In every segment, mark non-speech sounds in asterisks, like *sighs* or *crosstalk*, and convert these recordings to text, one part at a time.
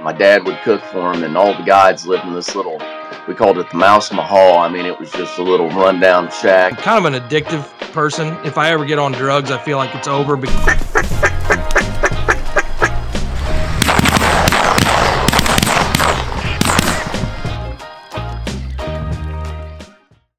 my dad would cook for him, and all the guides lived in this little. We called it the Mouse Mahal. I mean, it was just a little rundown shack. kind of an addictive person. If I ever get on drugs, I feel like it's over.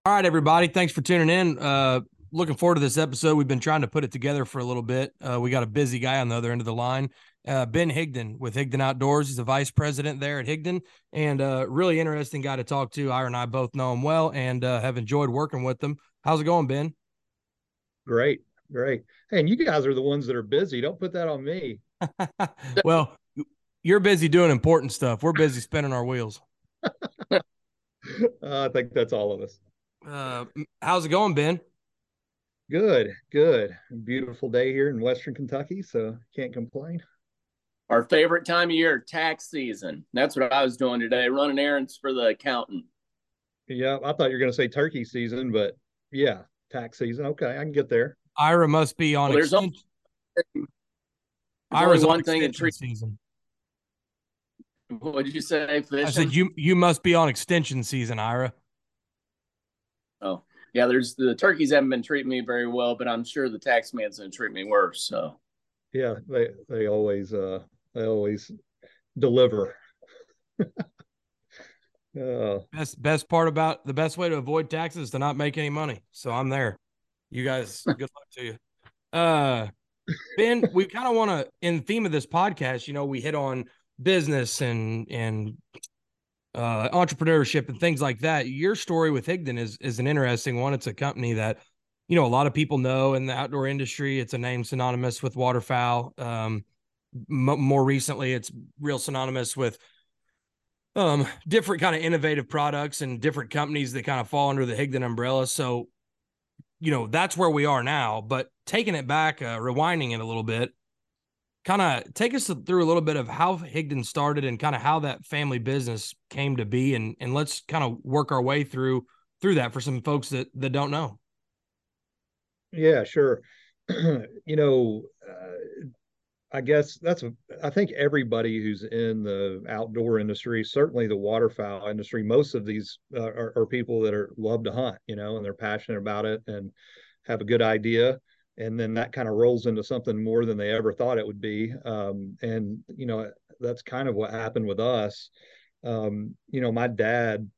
All right, everybody. Thanks for tuning in. Uh, looking forward to this episode. We've been trying to put it together for a little bit. Uh, we got a busy guy on the other end of the line, uh, Ben Higdon with Higdon Outdoors. He's the vice president there at Higdon, and a uh, really interesting guy to talk to. Ira and I both know him well and uh, have enjoyed working with him. How's it going, Ben? Great, great. Hey, and you guys are the ones that are busy. Don't put that on me. *laughs* well, you're busy doing important stuff. We're busy spinning our wheels. *laughs* I think that's all of us. Uh, how's it going, Ben? Good, good. Beautiful day here in Western Kentucky, so can't complain. Our favorite time of year, tax season. That's what I was doing today, running errands for the accountant. Yeah, I thought you were going to say turkey season, but yeah, tax season. Okay, I can get there. Ira must be on. Well, there's only, Ira's one thing in tree season. What did you say? Fishing? I said you you must be on extension season, Ira. Oh yeah, there's the turkeys haven't been treating me very well, but I'm sure the tax man's gonna treat me worse. So yeah, they they always uh they always deliver. *laughs* uh, best best part about the best way to avoid taxes is to not make any money. So I'm there. You guys, *laughs* good luck to you. Uh Ben, we kind of want to in the theme of this podcast, you know, we hit on business and and uh, entrepreneurship and things like that. Your story with Higdon is is an interesting one. It's a company that you know a lot of people know in the outdoor industry. It's a name synonymous with waterfowl. Um, m- more recently, it's real synonymous with um, different kind of innovative products and different companies that kind of fall under the Higdon umbrella. So, you know, that's where we are now. But taking it back, uh, rewinding it a little bit, kind of take us through a little bit of how Higdon started and kind of how that family business came to be, and and let's kind of work our way through through that for some folks that that don't know. Yeah, sure. *clears throat* you know, uh, I guess that's a, I think everybody who's in the outdoor industry, certainly the waterfowl industry, most of these uh, are, are people that are love to hunt, you know, and they're passionate about it and have a good idea and then that kind of rolls into something more than they ever thought it would be. Um, and you know that's kind of what happened with us. Um, you know, my dad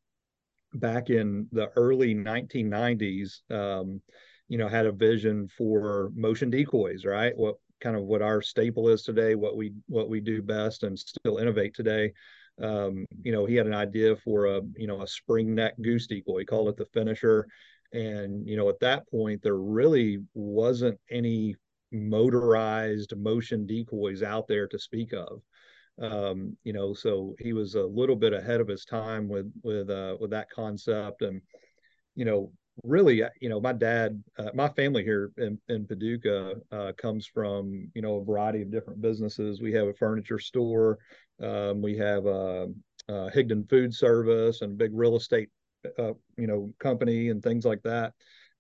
back in the early 1990s, um, you know, had a vision for motion decoys, right? What kind of what our staple is today, what we what we do best, and still innovate today. Um, you know, he had an idea for a you know a spring neck goose decoy. He called it the finisher and, you know, at that point, there really wasn't any motorized motion decoys out there to speak of. Um, you know, so he was a little bit ahead of his time with with uh, with that concept, and you know, really, uh, you know, my dad, uh, my family here in, in Paducah uh, comes from you know a variety of different businesses. We have a furniture store, um, we have a, a Higdon Food Service, and big real estate uh, you know, company and things like that.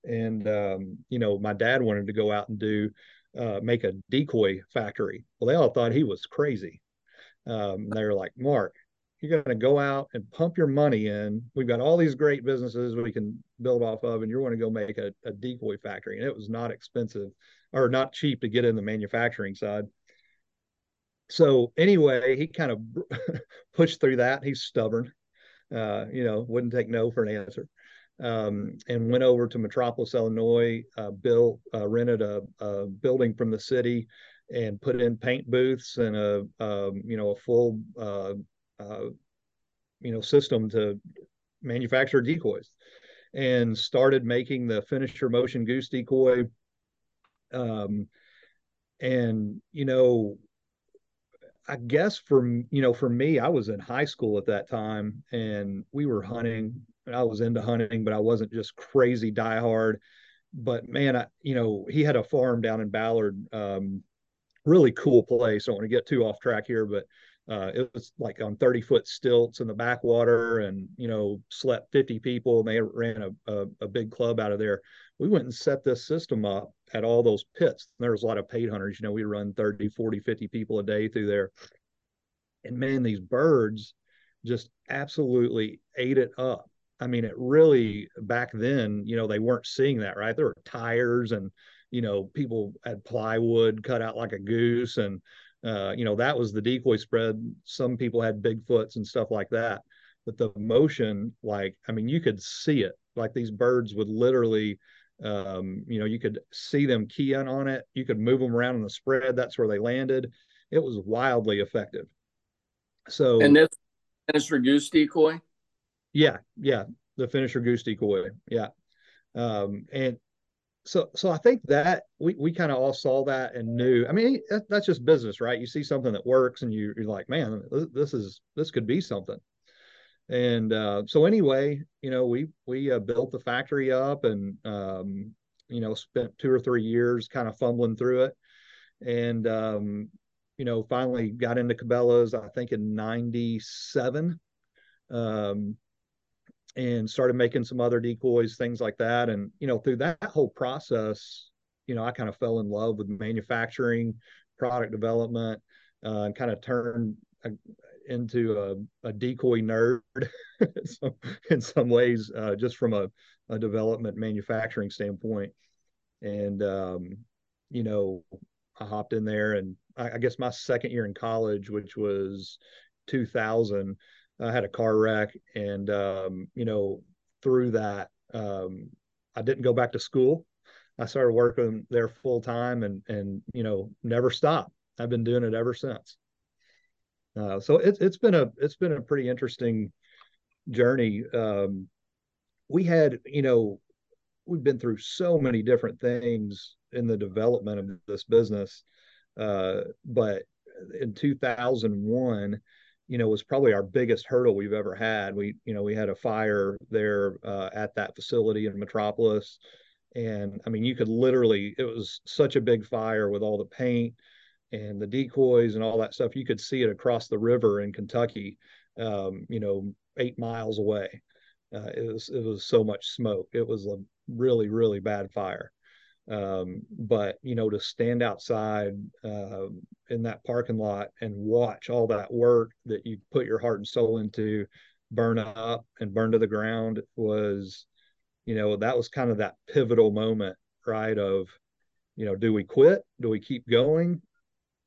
And um, you know, my dad wanted to go out and do uh, make a decoy factory. Well, they all thought he was crazy. Um, they were like, Mark, you're going to go out and pump your money in. We've got all these great businesses we can build off of, and you're going to go make a, a decoy factory. And it was not expensive or not cheap to get in the manufacturing side. So anyway, he kind of *laughs* pushed through that. He's stubborn uh, you know, wouldn't take no for an answer. Um, and went over to Metropolis, Illinois, uh, built, uh, rented a, a, building from the city and put in paint booths and a, um, you know, a full, uh, uh, you know, system to manufacture decoys and started making the finisher motion goose decoy. Um, and, you know, I guess for you know for me, I was in high school at that time, and we were hunting. I was into hunting, but I wasn't just crazy diehard. But man, I, you know, he had a farm down in Ballard, um, really cool place. I don't want to get too off track here, but uh, it was like on 30 foot stilts in the backwater, and you know, slept 50 people, and they ran a, a, a big club out of there. We went and set this system up at all those pits. There was a lot of paid hunters. You know, we run 30, 40, 50 people a day through there. and man, these birds just absolutely ate it up. I mean, it really back then, you know, they weren't seeing that, right? There were tires and, you know, people had plywood cut out like a goose. And, uh, you know, that was the decoy spread. Some people had Bigfoots and stuff like that. But the motion, like, I mean, you could see it. Like these birds would literally, um, you know, you could see them key in on it. You could move them around in the spread. That's where they landed. It was wildly effective. So, and this finisher goose decoy. Yeah, yeah, the finisher goose decoy. Yeah, um, and so so I think that we we kind of all saw that and knew. I mean, that, that's just business, right? You see something that works, and you, you're like, man, this is this could be something. And uh, so anyway, you know, we we uh, built the factory up, and um, you know, spent two or three years kind of fumbling through it, and um, you know, finally got into Cabela's, I think in 97. Um, and started making some other decoys, things like that. And, you know, through that whole process, you know, I kind of fell in love with manufacturing, product development, uh, and kind of turned uh, into a, a, decoy nerd *laughs* so, in some ways, uh, just from a, a, development manufacturing standpoint. And, um, you know, I hopped in there and I, I guess my second year in college, which was 2000, I had a car wreck, and um, you know, through that, um, I didn't go back to school. I started working there full time, and and you know, never stopped. I've been doing it ever since. Uh, so it's it's been a it's been a pretty interesting journey. Um, we had, you know, we've been through so many different things in the development of this business. Uh, but in 2001, you know, was probably our biggest hurdle we've ever had. We, you know, we had a fire there uh, at that facility in Metropolis. And I mean, you could literally, it was such a big fire with all the paint and the decoys and all that stuff. You could see it across the river in Kentucky, um, you know, eight miles away. Uh, it was it was so much smoke. It was a really really bad fire. Um, but you know, to stand outside uh, in that parking lot and watch all that work that you put your heart and soul into burn up and burn to the ground was, you know, that was kind of that pivotal moment, right? Of, you know, do we quit? Do we keep going?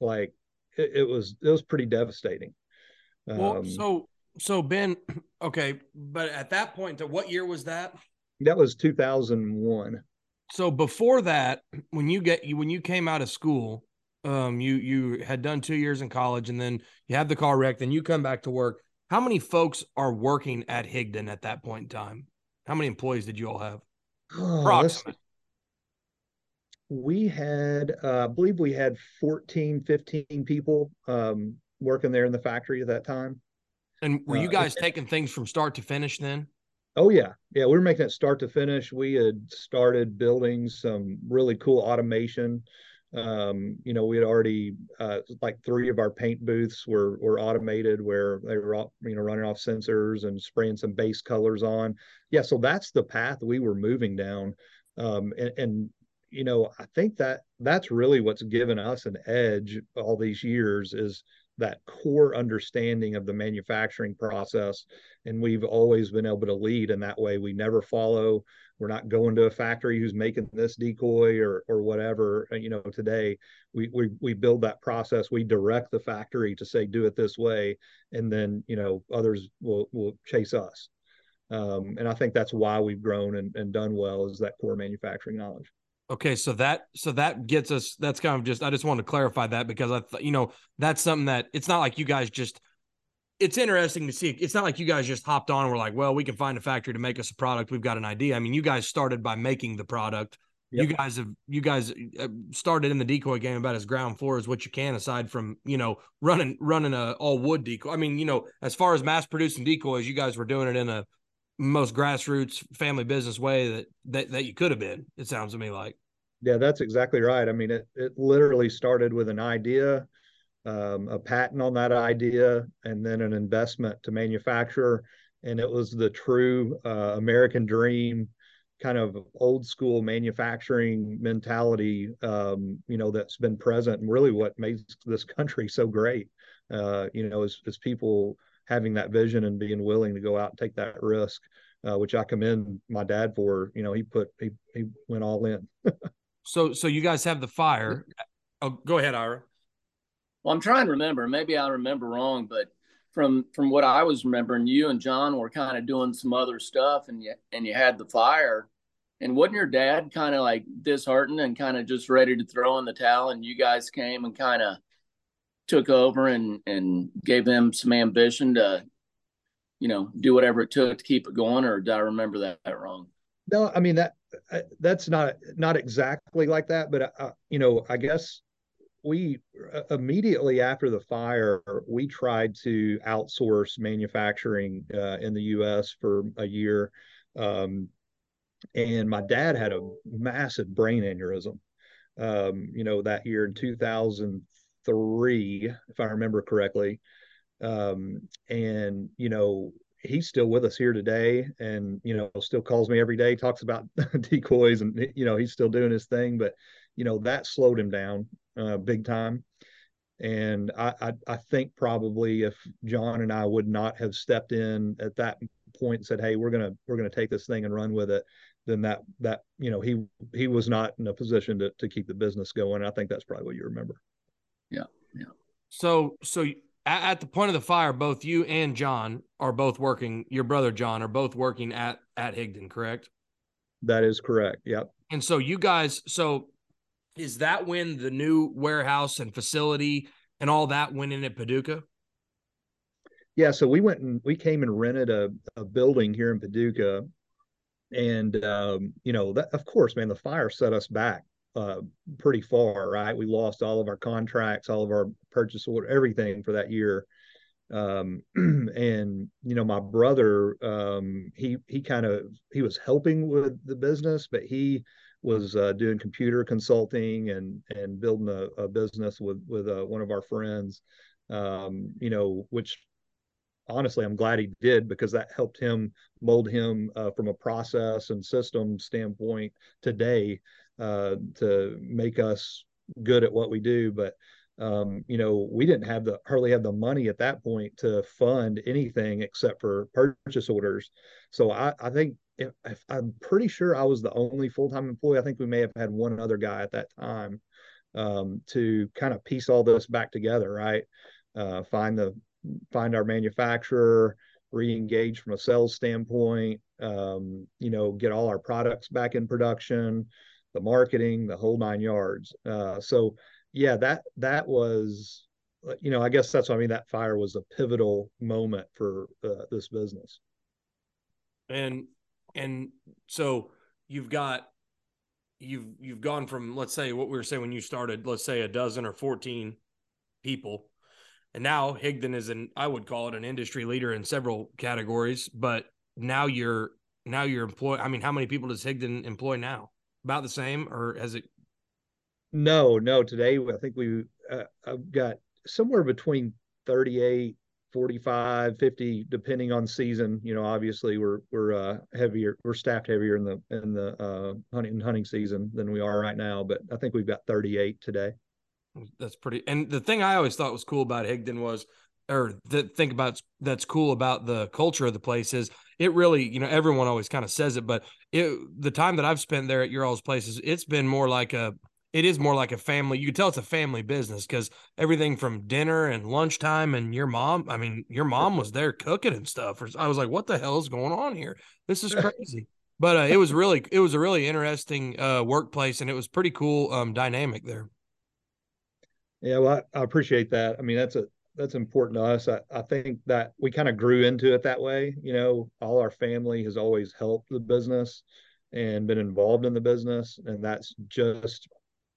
Like it, it was, it was pretty devastating. Well, um, so so Ben, *clears throat* okay, but at that point, what year was that? That was 2001 so before that, when you get you when you came out of school, um, you you had done two years in college, and then you had the car wreck. Then you come back to work. How many folks are working at Higdon at that point in time? How many employees did you all have? *sighs* Oh. We had, uh, I believe we had 14, 15 people um, working there in the factory at that time. And were you uh, guys uh, taking things from start to finish then? Oh yeah, yeah. We were making it start to finish. We had started building some really cool automation. Um, you know, we had already uh, like three of our paint booths were were automated, where they were you know running off sensors and spraying some base colors on. Yeah, so that's the path we were moving down. Um, and, and you know, I think that that's really what's given us an edge all these years is that core understanding of the manufacturing process and we've always been able to lead in that way. We never follow we're not going to a factory who's making this decoy or or whatever uh, you know today. We we, we build that process we direct the factory to say do it this way and then you know others will will chase us. Um, and i think that's why we've grown and, and done well is that core manufacturing knowledge Okay, so that so that gets us. That's kind of just. I just want to clarify that because I, th- you know, that's something that it's not like you guys just. It's interesting to see. It's not like you guys just hopped on. and we're like, well, we can find a factory to make us a product. We've got an idea. I mean, you guys started by making the product. Yep. You guys have you guys uh, started in the decoy game about as ground floor as what you can, aside from you know running running a all wood decoy. I mean, you know, as far as mass producing decoys, you guys were doing it in a most grassroots family business way that that, that you could have been it sounds to me like. Yeah that's exactly right. I mean it, it literally started with an idea um, a patent on that idea and then an investment to manufacture. And it was the true uh, american dream kind of old school manufacturing mentality um, you know that's been present and really what makes this country so great uh, you know, as, as people having that vision and being willing to go out and take that risk, uh, which I commend my dad for. You know, he put he he went all in. so so you guys have the fire. Oh, go ahead, Ira. Well, I'm trying to remember. Maybe I remember wrong, but from from what I was remembering, you and John were kind of doing some other stuff, and you and you had the fire. And wasn't your dad kind of like disheartened and kind of just ready to throw in the towel? And you guys came and kind of took over and and gave them some ambition to, you know, do whatever it took to keep it going. Or did I remember that, that wrong? No, I mean that that's not not exactly like that, but uh, you know, I guess we uh, immediately after the fire, we tried to outsource manufacturing uh, in the U.S. for a year, um, and my dad had a massive brain aneurysm. Um, you know that year in 2003, if I remember correctly, um, and you know he's still with us here today and you know still calls me every day talks about *laughs* decoys and you know he's still doing his thing. But you know that slowed him down uh, big time. And I, I, I think probably if john and i would not have stepped in at that point and said hey we're gonna we're gonna take this thing and run with it then that that you know he he was not in a position to, to keep the business going. I think that's probably what you remember yeah yeah so so at, the point of the fire, both you and John are both working. Your brother John are both working at at Higdon, correct? That is correct. Yep. And so you guys, so is that when the new warehouse and facility and all that went in at Paducah? Yeah, so we went and we came and rented a, a building here in Paducah, and um, you know that of course, man, the fire set us back uh, pretty far, right? We lost all of our contracts, all of our purchase order, everything for that year. Um, *clears throat* and you know, my brother, um, he he kind of he was helping with the business, but he was uh, doing computer consulting and and building a, a business with with uh, one of our friends. Um, you know, which honestly I'm glad he did because that helped him mold him uh, from a process and system standpoint today uh, to make us good at what we do. But um, you know, we didn't have the hardly have the money at that point to fund anything except for purchase orders. So I, I think if, if I'm pretty sure I was the only full time employee. I think we may have had one other guy at that time um, to kind of piece all this back together, right? Uh, find the find our manufacturer, re-engage from a sales standpoint, um, you know, get all our products back in production, the marketing, the whole nine yards. Uh, so yeah, that that was, you know, I guess that's what I mean. That fire was a pivotal moment for uh, this business. And and so you've got you've you've gone from let's say what we were saying when you started, let's say a dozen or fourteen people, and now Higdon is an I would call it an industry leader in several categories. But now you're now you're employ. I mean, how many people does Higdon employ now? About the same, or has it? No, no. Today, I think we uh, I've got somewhere between 38, 45, 50, depending on season. You know, obviously we're we're uh, heavier, we're staffed heavier in the in the uh, hunting hunting season than we are right now. But I think we've got 38 today. That's pretty. And the thing I always thought was cool about Higdon was or the think about that's cool about the culture of the place is it really you know everyone always kind of says it but it the time that i've spent there at your all's places it's been more like a it is more like a family you can tell it's a family business because everything from dinner and lunchtime and your mom i mean your mom was there cooking and stuff i was like what the hell is going on here? This is *laughs* crazy. But uh, it was really it was a really interesting uh, workplace and it was pretty cool um, dynamic there. Yeah well I, I appreciate that. I mean that's a that's important to us. I, I think that we kind of grew into it that way. You know, all our family has always helped the business and been involved in the business, and that's just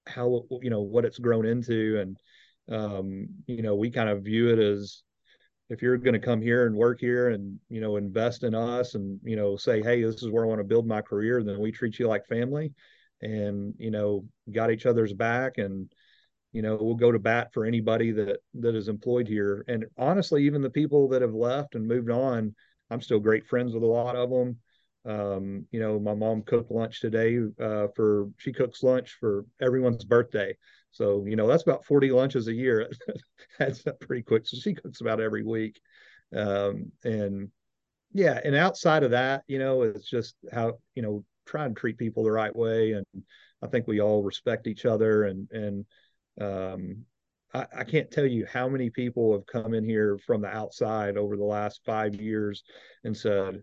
how you know what it's grown into. And um, you know, we kind of view it as if you're going to come here and work here and you know invest in us and you know say hey this is where i want to build my career then we treat you like family and you know got each other's back and you know we'll go to bat for anybody that that is employed here and honestly even the people that have left and moved on i'm still great friends with a lot of them um, you know my mom cooked lunch today uh, for she cooks lunch for everyone's birthday So, you know, that's about 40 lunches a year. *laughs* that's pretty quick. So she cooks about every week. Um, and yeah, and outside of that, you know, it's just how, you know, try and treat people the right way. And I think we all respect each other and, and, um, I, I can't tell you how many people have come in here from the outside over the last five years and said,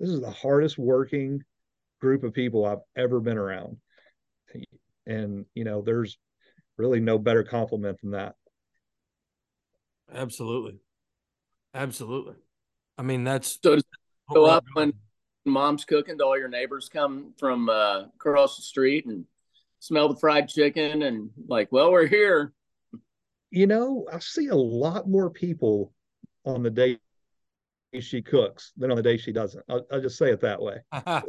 this is the hardest working group of people I've ever been around. And, you know, there's really no better compliment than that. Absolutely. Absolutely. I mean, that's so go up when mom's cooking. Do all your neighbors come from uh, across the street and smell the fried chicken and like, well, we're here. You know, I see a lot more people on the day she cooks than on the day she doesn't. I'll, I'll just say it that way. *laughs* *laughs* well,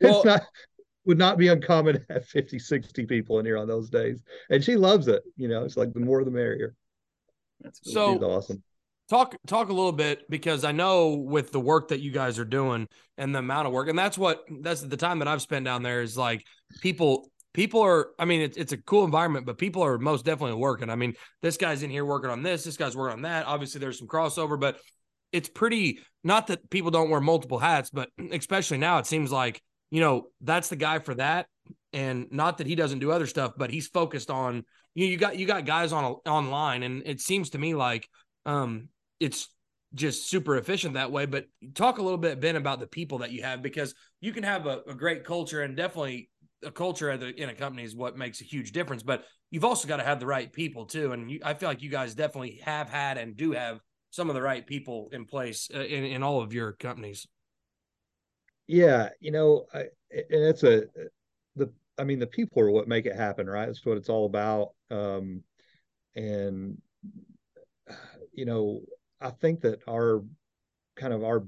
it's not would not be uncommon to have 50, 60 people in here on those days. And she loves it. You know, it's like the more the merrier. That's cool. So She's awesome. Talk talk a little bit because I know with the work that you guys are doing and the amount of work, and that's what that's the time that I've spent down there is like people people are i mean it's, it's a cool environment but people are most definitely working i mean this guy's in here working on this this guy's working on that obviously there's some crossover but it's pretty not that people don't wear multiple hats but *clears throat* especially now it seems like you know, that's the guy for that. And not that he doesn't do other stuff, but he's focused on you. Know, you got you got guys on online, and it seems to me like um, it's just super efficient that way. But talk a little bit, Ben, about the people that you have because you can have a, a great culture and definitely a culture in a company is what makes a huge difference. But you've also got to have the right people too. And you, I feel like you guys definitely have had and do have some of the right people in place uh, in, in all of your companies. Yeah, you know, I, and it's a the I mean the people are what make it happen, right? That's what it's all about. Um, and you know, I think that our kind of our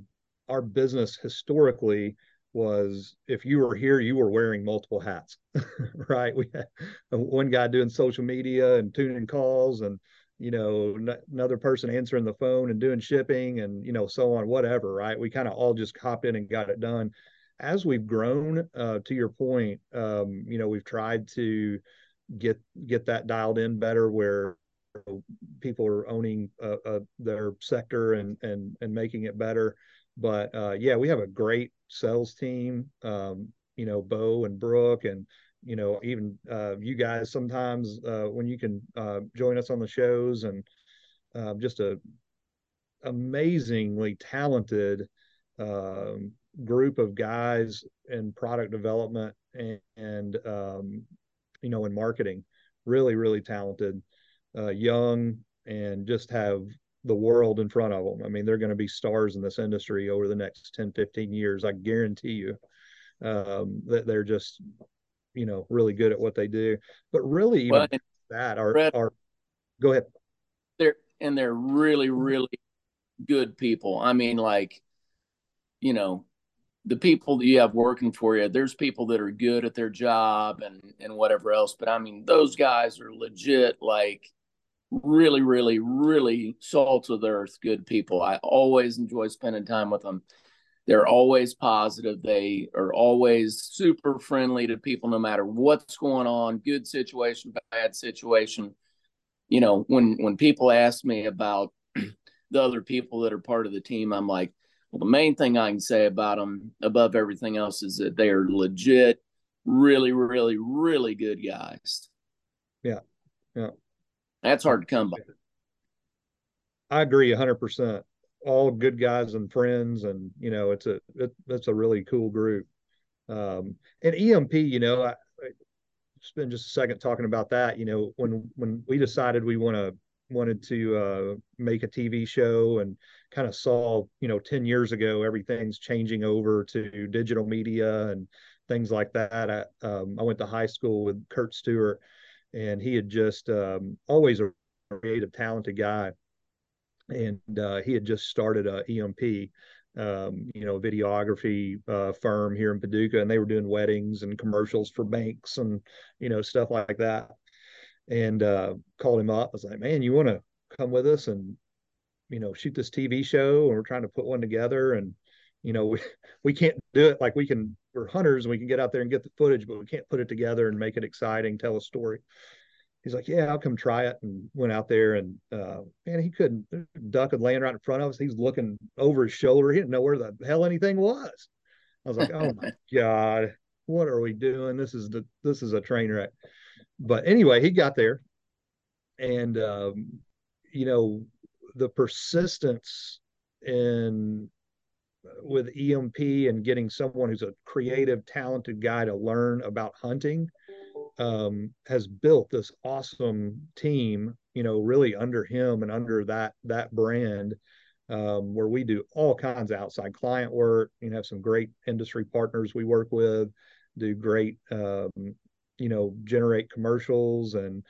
our business historically was if you were here, you were wearing multiple hats, *laughs* right? We had one guy doing social media and tuning calls and you know n- another person answering the phone and doing shipping and you know so on whatever right we kind of all just hopped in and got it done as we've grown uh, to your point um, you know we've tried to get get that dialed in better where people are owning uh, uh, their sector and and and making it better. But uh, yeah we have a great sales team. Um, you know bo and brooke and you know even uh, you guys sometimes uh, when you can uh, join us on the shows and uh, just a amazingly talented um, group of guys in product development and, and um, you know in marketing. Really really talented uh, young and just have the world in front of them i mean they're going to be stars in this industry over the next 10 15 years i guarantee you um, that they're just you know really good at what they do. But really, even well, that are are go ahead. They're and they're really really good people. I mean, like you know, the people that you have working for you. There's people that are good at their job and and whatever else. But I mean, those guys are legit like really really really salt of the earth good people i always enjoy spending time with them they're always positive. They are always super friendly to people, no matter what's going on, good situation, bad situation. You know, when when people ask me about *clears throat* the other people that are part of the team, I'm like, well, the main thing I can say about them above everything else is that they are legit, really, really, really good guys. Yeah. Yeah. That's hard to come by. I agree 100% all good guys and friends, and you know, it's a it, it's a really cool group. Um, and EMP, you know, I, I spend just a second talking about that. You know, when when we decided we want to wanted to uh, make a TV show and kind of saw, you know, 10 years ago, everything's changing over to digital media and things like that. I, um, I went to high school with Kurt Stewart and he had just um, always a creative, talented guy and uh, he had just started a EMP, um, you know, videography uh, firm here in Paducah, and they were doing weddings and commercials for banks and you know stuff like that. And uh, called him up. I was like, "Man, you want to come with us and you know shoot this TV show?" And we're trying to put one together, and you know we *laughs* we can't do it. Like we can, we're hunters and we can get out there and get the footage, but we can't put it together and make it exciting, tell a story. He's like, yeah, I'll come try it. And went out there and, uh, man, he couldn't duck and land right in front of us. He's looking over his shoulder. He didn't know where the hell anything was. I was like, oh my *laughs* God, what are we doing? This is the, this is a train wreck. But anyway, he got there and, um, you know, the persistence in with EMP and getting someone who's a creative, talented guy to learn about hunting um, has built this awesome team. You know, really under him and under that that brand, um, where we do all kinds of outside client work. You know, have some great industry partners we work with, do great, um, you know, generate commercials and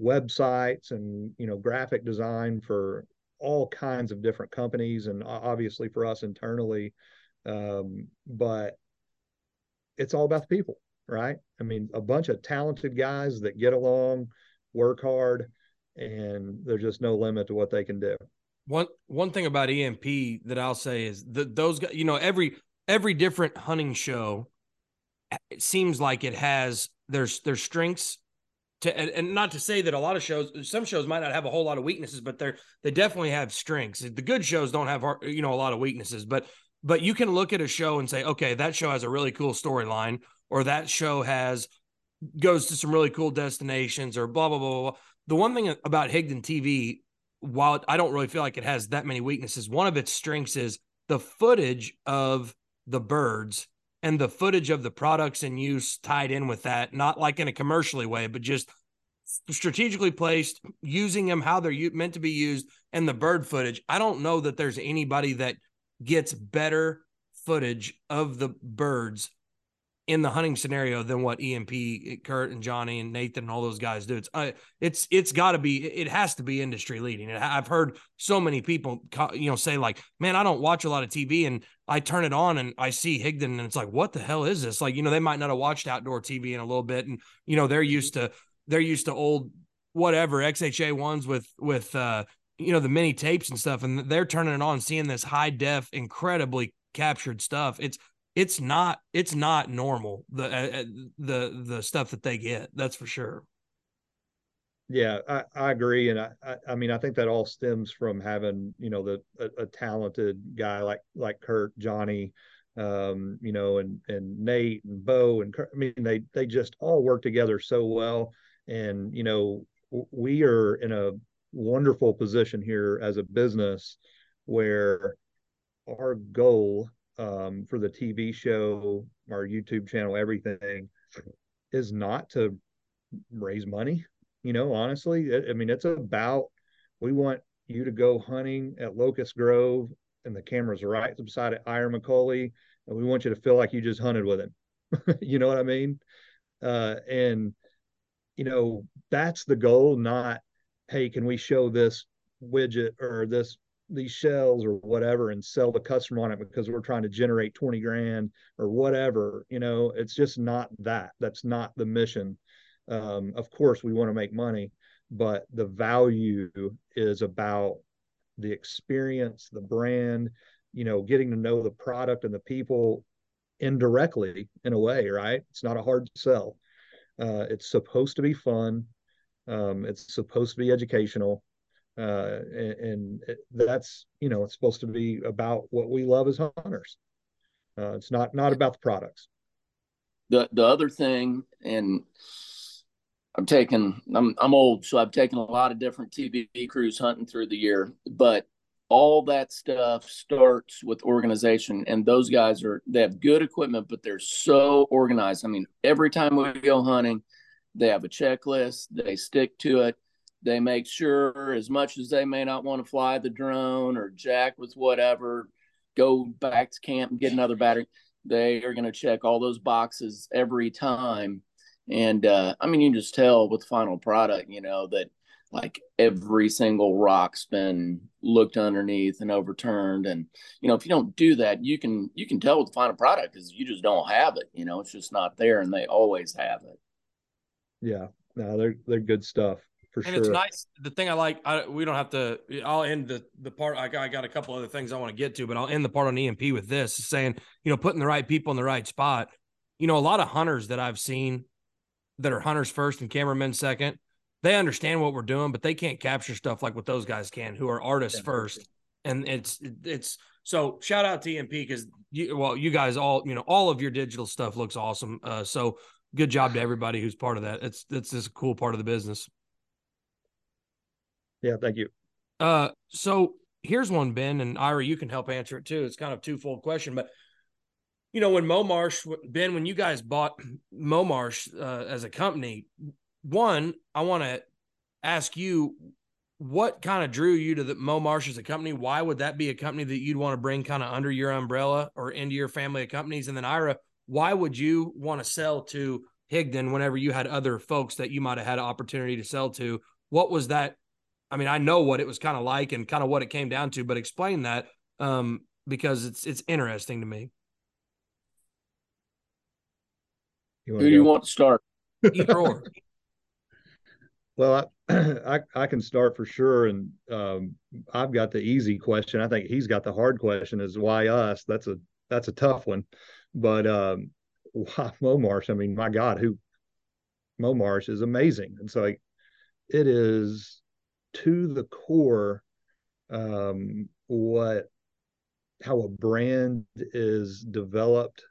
websites and you know graphic design for all kinds of different companies and obviously for us internally. Um, but it's all about the people, right? I mean, a bunch of talented guys that get along, work hard, and there's just no limit to what they can do. One one thing about EMP that I'll say is that those guys, you know, every every different hunting show, it seems like it has there's there's strengths to and, and, not to say that a lot of shows some shows might not have a whole lot of weaknesses but they're they definitely have strengths the good shows don't have you know a lot of weaknesses but but you can look at a show and say okay that show has a really cool storyline or that show has goes to some really cool destinations or blah blah blah blah, blah. the one thing about higdon tv while i don't really feel like it has that many weaknesses one of its strengths is the footage of the birds and the footage of the products in use tied in with that, not like in a commercially way, but just strategically placed, using them how they're meant to be used, and the bird footage. I don't know that there's anybody that gets better footage of the birds in the hunting scenario than what EMP, Kurt and Johnny and Nathan and all those guys do. It's uh, it's it's got to be it has to be industry leading. I've heard so many people you know say like, man, I don't watch a lot of TV and I turn it on and I see Higdon and it's like, what the hell is this? Like you know they might not have watched outdoor TV in a little bit and you know they're used to they're used to old whatever XHA ones with with uh you know the mini tapes and stuff and they're turning it on seeing this high def incredibly captured stuff. It's it's not it's not normal the uh, uh, the the stuff that they get that's for sure. Yeah i, I agree and I, I, I mean i think that all stems from having you know the a, a talented guy like like kurt johnny um you know and and nate and bo and kurt, i mean they they just all work together so well and you know we are in a wonderful position here as a business where our goal um, for the TV show, our YouTube channel, everything is not to raise money. You know, honestly, I mean, it's about we want you to go hunting at Locust Grove and the camera's right beside it, Ira McCully, and we want you to feel like you just hunted with him. *laughs* you know what I mean? Uh, and you know, that's the goal, not hey, can we show this widget or this these shells or whatever and sell the customer on it because we're trying to generate 20 grand or whatever you know it's just not that. That's not the mission. Um, of course we want to make money but the value is about the experience the brand you know getting to know the product and the people indirectly in a way right? It's not a hard sell. Uh, it's supposed to be fun. Um, it's supposed to be educational uh, and, and, that's you know it's supposed to be about what we love as hunters. Uh, it's not not about the products. The the other thing, and I'm taking I'm I'm old, so I've taken a lot of different TV crews hunting through the year, but all that stuff starts with organization and those guys are they have good equipment but they're so organized i mean every time we go hunting they have a checklist they stick to it they make sure, as much as they may not want to fly the drone or jack with whatever, go back to camp and get another battery. They are going to check all those boxes every time. And uh, I mean, you can just tell with the final product, you know, that like every single rock's been looked underneath and overturned. And you know, if you don't do that, you can you can tell with the final product because you just don't have it. You know, it's just not there, and they always have it. Yeah, no, they're they're good stuff for and sure. it's nice. The thing I like, I, we don't have to. I'll end the the part. I got, I got a couple other things I want to get to, but I'll end the part on EMP with this, saying you know putting the right people in the right spot. You know, a lot of hunters that I've seen that are hunters first and cameramen second, they understand what we're doing, but they can't capture stuff like what those guys can, who are artists yeah, first. And it's it's so shout out to EMP because you well you guys all you know all of your digital stuff looks awesome. Uh, so good job to everybody who's part of that. It's it's just a cool part of the business. Yeah, thank you. Uh, so here's one, Ben and Ira. You can help answer it too. It's kind of twofold question, but you know when Momarsh, Ben, when you guys bought Momarsh uh, as a company, one, I want to ask you what kind of drew you to the Momarsh as a company? Why would that be a company that you'd want to bring kind of under your umbrella or into your family of companies? And then Ira, why would you want to sell to Higdon whenever you had other folks that you might have had an opportunity to sell to? What was that? I mean, I know what it was kind of like and kind of what it came down to, but explain that um, because it's it's interesting to me. Who do you want to start? *laughs* Well, I, *clears throat* I, I can start for sure, and um, I've got the easy question. I think he's got the hard question: is why us? That's a that's a tough one, but um, *laughs* why Momarsh? I mean, my God, who Momarsh is amazing, and so like, it is to the core um, what how a brand is developed,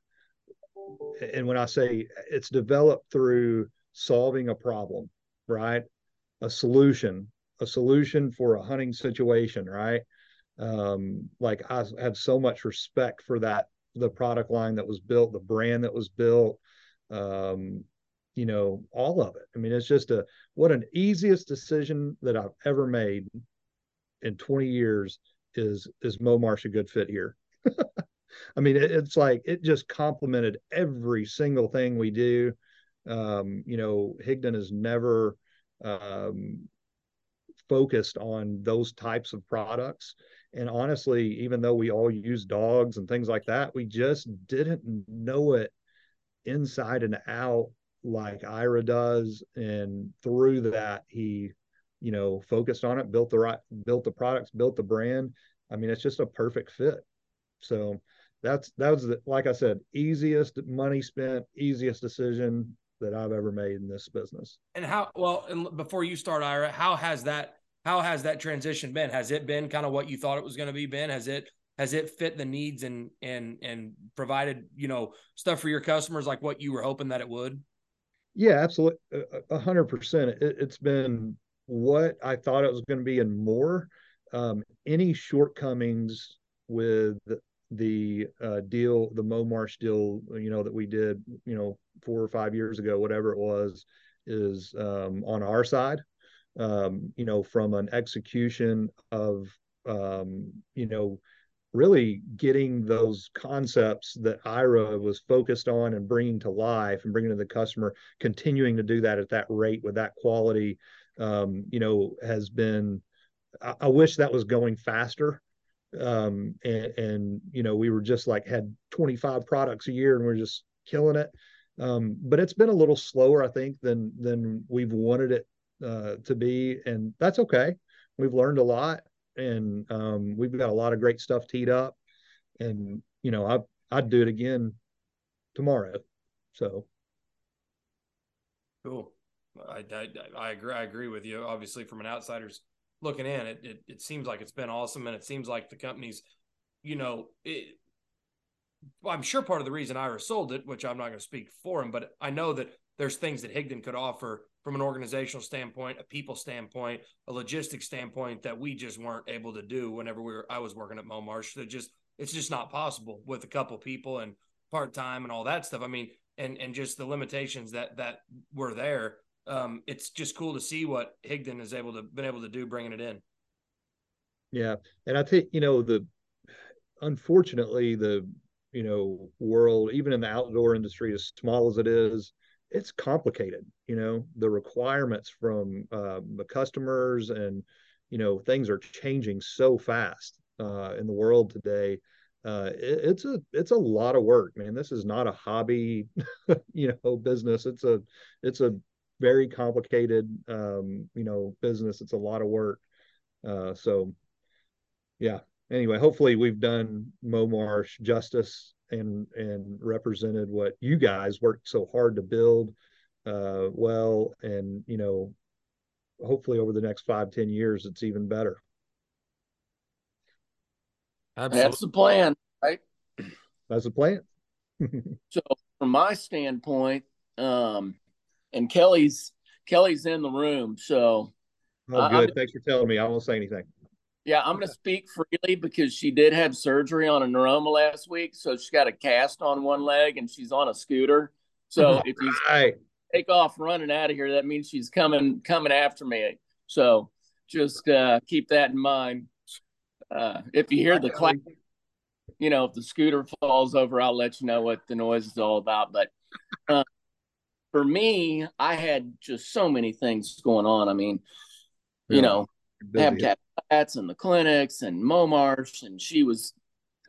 and when I say it's developed through solving a problem, right? a solution, a solution for a hunting situation, right? Um, like I have so much respect for that, the product line that was built, the brand that was built, um, you know, all of it. I mean, it's just a what an easiest decision that I've ever made in 20 years is is Momarsh a good fit here? *laughs* I mean, it, it's like it just complemented every single thing we do. Um, you know, Higdon has never um, focused on those types of products. And honestly, even though we all use dogs and things like that, we just didn't know it inside and out like Ira does. And through that, he, you know, focused on it, built the right, built the products, built the brand. I mean, it's just a perfect fit. So that's that was the, like I said, easiest money spent, easiest decision, that I've ever made in this business. And how well, and before you start, Ira, how has that how has that transition been? Has it been kind of what you thought it was going to be? Ben, has it has it fit the needs and and and provided you know stuff for your customers like what you were hoping that it would? Yeah, absolutely, a hundred percent. It's been what I thought it was going to be and more. Um, any shortcomings with the uh, deal, the Momarsh deal, you know, that we did, you know, four or five years ago, whatever it was, is um, on our side. Um, you know, from an execution of, um, you know, really getting those concepts that Ira was focused on and bringing to life and bringing to the customer, continuing to do that at that rate with that quality, um, you know, has been. I, I wish that was going faster. Um, and, and, you know we were just like had 25 products a year and we're just killing it. Um, but it's been a little slower i think than than we've wanted it uh, to be and that's okay. We've learned a lot and um, we've got a lot of great stuff teed up. And you know i i'd do it again tomorrow. So. Cool. I, I, I agree i agree with you. Obviously from an outsider's looking in, it, it, it seems like it's been awesome, and it seems like the company's, you know, it, I'm sure part of the reason Ira sold it, which I'm not going to speak for him, but I know that there's things that Higdon could offer from an organizational standpoint, a people standpoint, a logistics standpoint that we just weren't able to do whenever we were I was working at Momarsh. That just it's just not possible with a couple people and part time and all that stuff. I mean, and and just the limitations that that were there um, it's just cool to see what Higdon is able to been able to do bringing it in. Yeah, and I think you know the unfortunately the you know world even in the outdoor industry as small as it is it's complicated you know the requirements from uh, the customers and you know things are changing so fast uh, in the world today uh, it, it's a it's a lot of work man this is not a hobby *laughs* you know business it's a it's a very complicated, um, you know, business. It's a lot of work. Uh, so, yeah. Anyway, hopefully we've done Momarsh justice and and represented what you guys worked so hard to build uh, well, and you know, hopefully over the next five ten years, it's even better. Absolutely. That's the plan, right? That's the plan. *laughs* so, from my standpoint, um, and Kelly's Kelly's in the room, so. Oh, good. Thanks for telling me. I won't say anything. Yeah, I'm going to speak freely because she did have surgery on a neuroma last week, so she's got a cast on one leg and she's on a scooter. So if you right. take off running out of here, that means she's coming coming after me. So just uh, keep that in mind. Uh, if you hear the clap, you know, if the scooter falls over, I'll let you know what the noise is all about. But uh, for me, I had just so many things going on. I mean, you know, Habitat Flats and the clinics and Momarsh, and she was,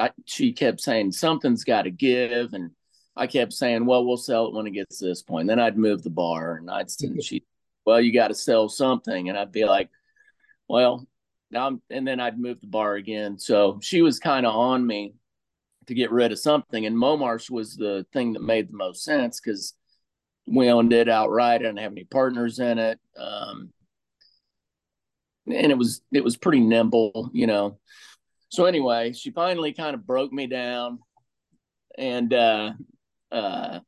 I, she kept saying something's got to give, and I kept saying, well, we'll sell it when it gets to this point. Then I'd move the bar, and I'd and she, well, you got to sell something, and I'd be like, well, now, and then I'd move the bar again. So she was kind of on me to get rid of something, and Momarsh was the thing that made the most sense because we owned it outright. I didn't have any partners in it. Um, and it was it was pretty nimble, you know. So anyway, she finally kind of broke me down, and uh, uh,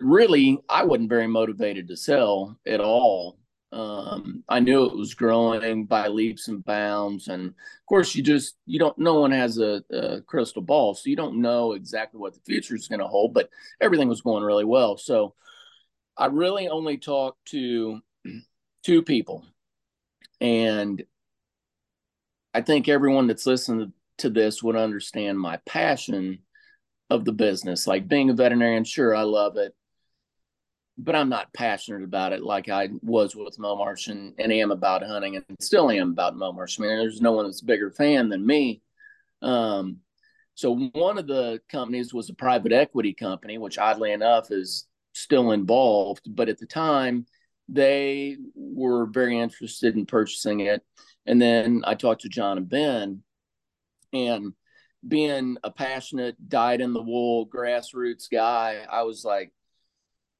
really, I wasn't very motivated to sell at all. Um, I knew it was growing by leaps and bounds, and of course, you just you don't. No one has a, a crystal ball, so you don't know exactly what the future is going to hold. But everything was going really well, so I really only talked to two people and I think everyone that's listened to this would understand my passion of the business. Like being a veterinarian, sure, I love it, but I'm not passionate about it like I was with Momarsh and, and am about hunting and still am about Momarsh. I mean, there's no one that's a bigger fan than me. Um, so one of the companies was a private equity company, which oddly enough is still involved. But at the time, they were very interested in purchasing it. And then I talked to John and Ben, and being a passionate, dyed in the wool, grassroots guy, I was like,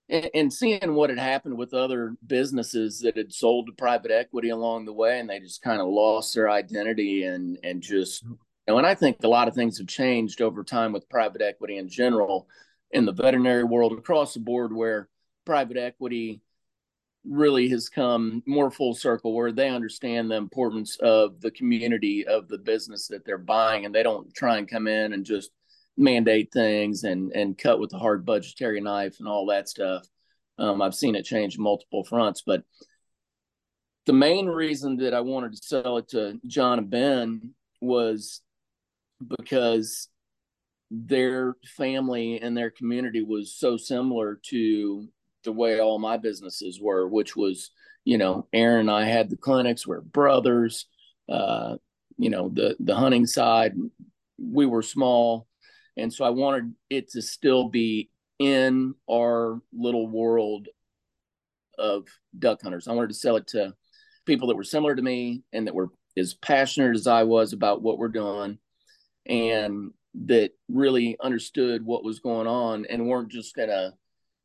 and, and seeing what had happened with other businesses that had sold to private equity along the way, and they just kind of lost their identity and and just, mm-hmm. you know, and I think a lot of things have changed over time with private equity in general, in the veterinary world across the board, where private equity really has come more full circle where they understand the importance of the community of the business that they're buying and they don't try and come in and just mandate things and and cut with the hard budgetary knife and all that stuff. Um, i've seen it change multiple fronts but the main reason that i wanted to sell it to john and ben was because their family and their community was so similar to the way all my businesses were, which was, you know, Aaron and I had the clinics, we're brothers. Uh, you know, the the hunting side, we were small. And so I wanted it to still be in our little world of duck hunters. I wanted to sell it to people that were similar to me and that were as passionate as I was about what we're doing and that really understood what was going on and weren't just gonna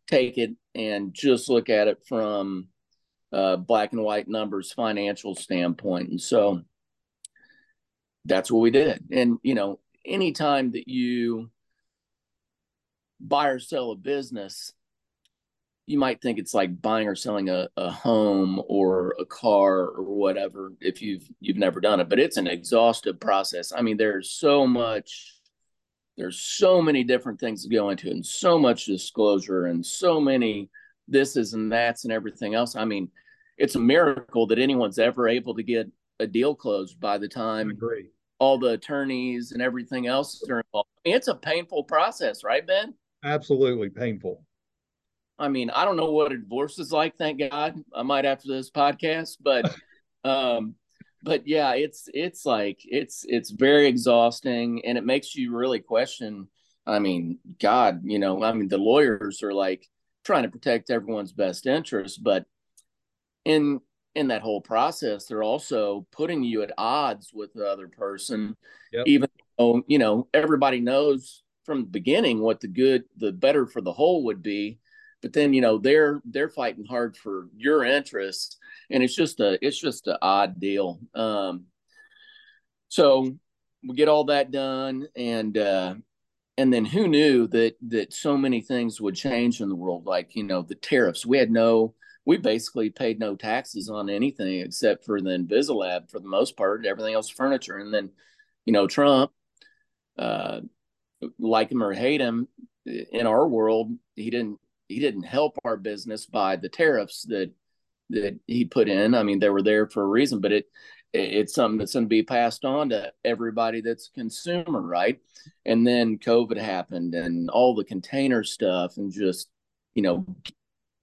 take it and just look at it from uh, black and white numbers financial standpoint. And so that's what we did. And you know anytime that you buy or sell a business you might think it's like buying or selling a, a home or a car or whatever if you've you've never done it but it's an exhaustive process. I mean there's so much there's so many different things that go into it and so much disclosure and so many this is and that's and everything else. I mean, it's a miracle that anyone's ever able to get a deal closed by the time all the attorneys and everything else are involved. I mean, it's a painful process, right, Ben? Absolutely painful. I mean, I don't know what a divorce is like, thank God. I might after this podcast, but *laughs* um but yeah, it's it's like it's it's very exhausting, and it makes you really question. I mean, God, you know, I mean, the lawyers are like trying to protect everyone's best interest, but in in that whole process, they're also putting you at odds with the other person, yep. even though you know everybody knows from the beginning what the good, the better for the whole would be. But then you know they're they're fighting hard for your interests, and it's just a it's just an odd deal. Um, so we get all that done, and uh, and then who knew that that so many things would change in the world? Like you know the tariffs. We had no we basically paid no taxes on anything except for the Invisilab for the most part everything else furniture. And then you know trump uh like him or hate him in our world he didn't he didn't help our business by the tariffs that that he put in i mean they were there for a reason but it it's something that's going to be passed on to everybody that's consumer, right? And then COVID happened and all the container stuff and just, you know,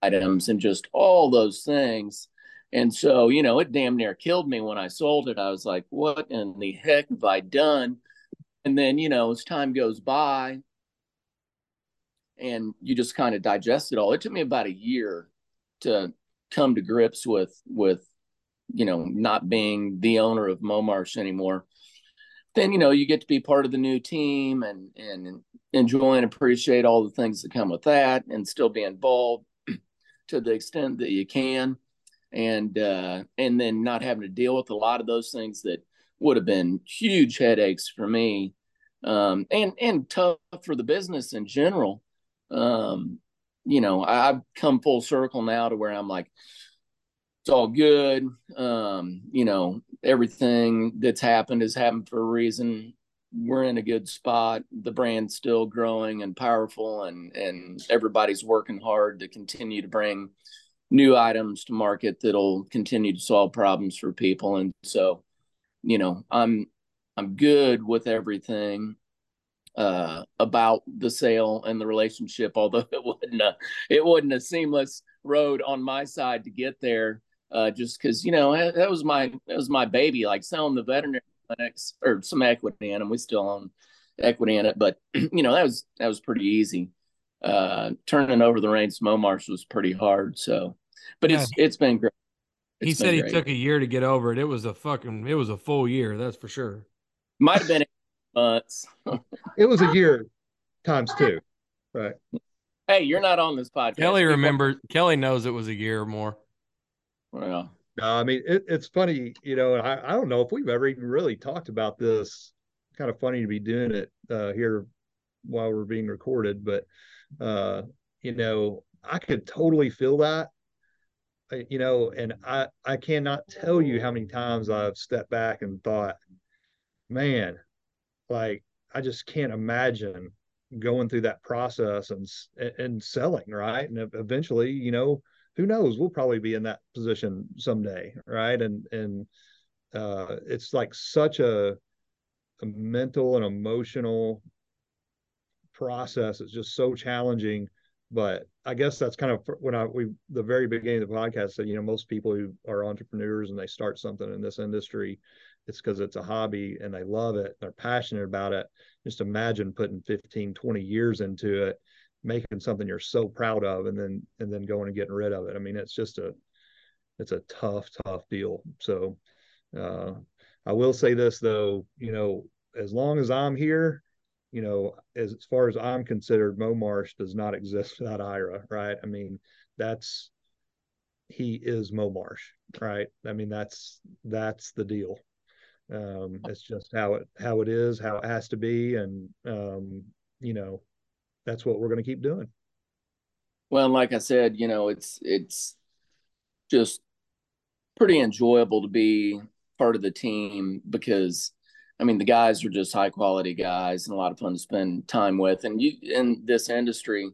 items and just all those things. And so, you know, it damn near killed me when I sold it. I was like, what in the heck have I done? And then, you know, as time goes by and you just kind of digest it all, it took me about a year to come to grips with with you know, not being the owner of Momarsh anymore, then you know you get to be part of the new team and and enjoy and appreciate all the things that come with that, and still be involved *clears throat* to the extent that you can, and uh, and then not having to deal with a lot of those things that would have been huge headaches for me, um, and and tough for the business in general. Um, you know, I've come full circle now to where I'm like, it's all good. Um, you know, everything that's happened has happened for a reason. We're in a good spot. The brand's still growing and powerful, and and everybody's working hard to continue to bring new items to market that'll continue to solve problems for people. And so, you know, I'm I'm good with everything uh, about the sale and the relationship. *laughs* Although it wasn't a it wasn't a seamless road on my side to get there uh, just because you know that was my that was my baby, like selling the veterinary clinics or some equity in them. We still own equity in it, but *clears throat* you know that was that was pretty easy. Uh, turning over the reins to Momarsh was pretty hard. So, but it's yeah. it's been great. It's he said he great. took a year to get over it. It was a fucking it was a full year, that's for sure. Might have been months. *laughs* it was a year times two, right? Hey, you're not on this podcast. Kelly remember. Kelly knows it was a year or more. Well, no, I mean it, it's funny, you know. I, I don't know if we've ever even really talked about this. Kind of funny to be doing it uh, here while we're being recorded, but uh, you know, I could totally feel that. You know, and I I cannot tell you how many times I've stepped back and thought, man, like I just can't imagine going through that process and and selling right, and eventually, you know who knows? We'll probably be in that position someday right? And and uh, it's like such a, a mental and emotional process. It's just so challenging. But i guess that's kind of when i we the very beginning of the podcast said you know most people who are entrepreneurs and they start something in this industry it's because it's a hobby and they love it they're passionate about it just imagine putting 15 20 years into it making something you're so proud of and then and then going and getting rid of it. I mean, it's just a it's a tough, tough deal. So uh, I will say this though, you know, as long as I'm here, you know, as, as far as I'm considered, Momarsh does not *laughs* exist without Ira, right? I mean, that's he is Momarsh, right? I mean, that's that's the deal. Um, it's just how it how it is, how it has to be, and um, you know, that's what we're going to keep doing. Well, like I said, you know, it's it's just pretty enjoyable to be part of the team because I mean the guys are just high quality guys and a lot of fun to spend time with. And you in this industry,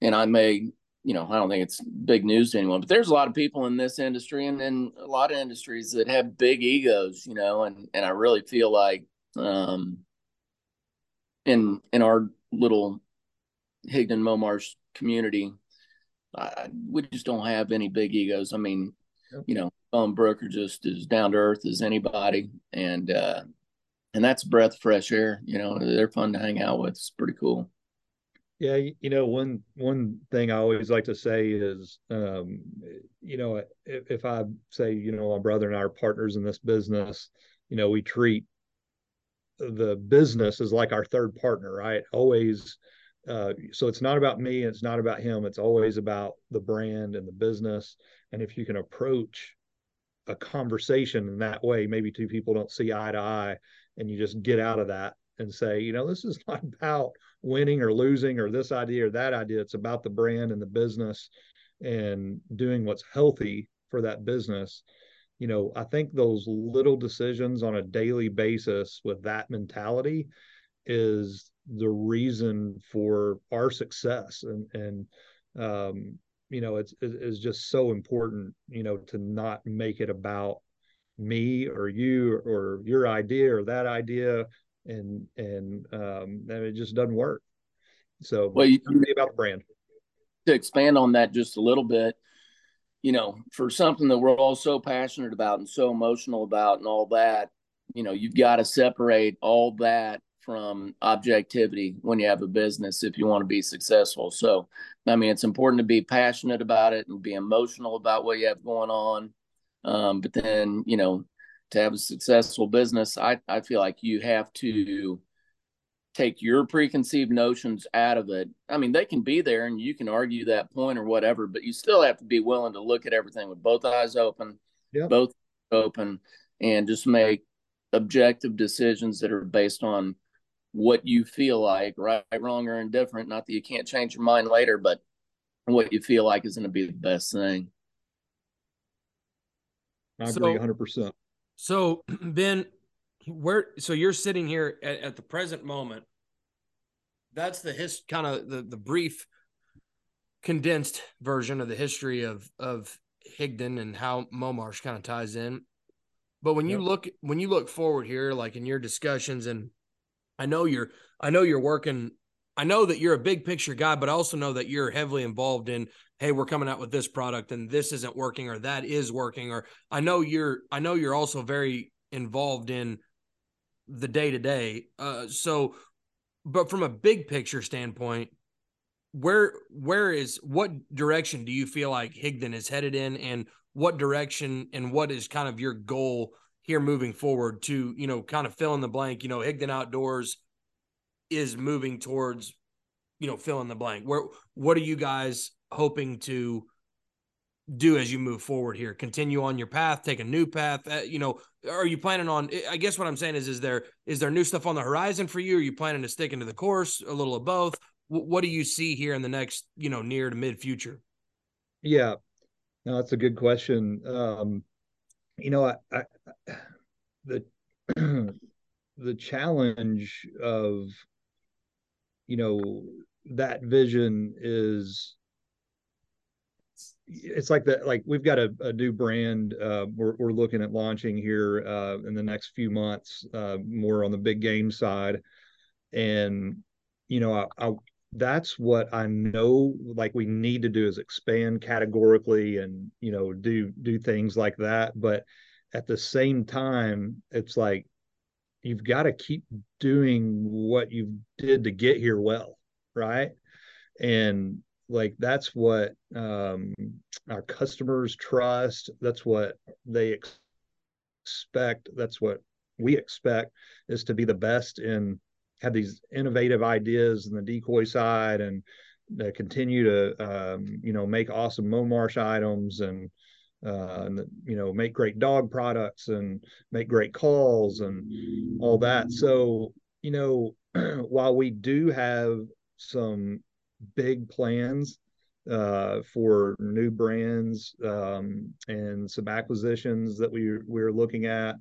and I may, you know, I don't think it's big news to anyone, but there's a lot of people in this industry and in a lot of industries that have big egos, you know, and and I really feel like um in in our little Higdon Momarsh community, I, we just don't have any big egos. I mean, you know, Bone broker just as down to earth as anybody, and uh, and that's breath fresh air. You know, they're fun to hang out with. It's pretty cool. Yeah, you know, one one thing I always like to say is, um, you know, if, if I say, you know, my brother and I are partners in this business, you know, we treat the business as like our third partner, right? Always. Uh, so it's not about me, it's not about him. It's always about the brand and the business. And if you can approach a conversation in that way, maybe two people don't see eye to eye, and you just get out of that and say, you know, this is *laughs* not about winning or losing or this idea or that idea. It's about the brand and the business and doing what's healthy for that business. You know, I think those little decisions on a daily basis with that mentality is the reason for our success and and um you know it's it's just so important you know to not make it about me or you or your idea or that idea and and um, and it just doesn't work. So, well, you, about the brand. To expand on that just a little bit, you know, for something that we're all so passionate about and so emotional about and all that, you know, you've got to separate all that from objectivity when you have a business if you want to be successful. So, I mean, it's important to be passionate about it and be emotional about what you have going on. Um, but then, you know, to have a successful business, I, I feel like you have to take your preconceived notions out of it. I mean, they can be there and you can argue that point or whatever, but you still have to be willing to look at everything with both eyes open, yep. both open, and just make objective decisions that are based on what you feel like, right, wrong, or indifferent. Not that you can't change your mind later, but what you feel like is going to be the best thing. I agree so, 100%. So *clears throat* Ben, where so you're sitting here at, at the present moment. That's the his kind of the the brief condensed version of the history of of Higdon and how Momarsh kind of ties in. But when you yep. look when you look forward here, like in your discussions, and I know you're I know you're working I know that you're a big picture guy, but I also know that you're heavily involved in, hey, we're coming out with this product and this isn't working or that is working. Or I know you're I know you're also very involved in the day to day. Uh so but from a big picture standpoint, where where is what direction do you feel like Higdon is headed in and what direction and what is kind of your goal here moving forward to, you know, kind of fill in the blank, you know, Higdon Outdoors is moving towards, you know, fill in the blank. Where what are you guys hoping to do as you move forward here? Continue on your path, take a new path. Uh, you know, are you planning on? I guess what I'm saying is, is there is there new stuff on the horizon for you? Are you planning to stick into the course? A little of both. W- what do you see here in the next, you know, near to mid future? Yeah, no, that's a good question. Um, you know, I, I the *clears throat* the challenge of you know that vision is it's like that like we've got a, a new brand uh, we're, we're looking at launching here uh, in the next few months uh, more on the big game side. And you know I, I, that's what i know like we need to do is expand categorically and you know do do things like that. But at the same time it's like you've got to keep doing what you did to get here well right? And like that's what um, our customers trust that's what they ex- expect that's what we expect is to be the best and have these innovative ideas in the decoy side and uh, continue to um, you know make awesome Momarsh items and uh, and you know make great dog products and make great calls and all that. So you know *clears throat* while we do have some big plans uh, for new brands um, and some acquisitions that we we're looking at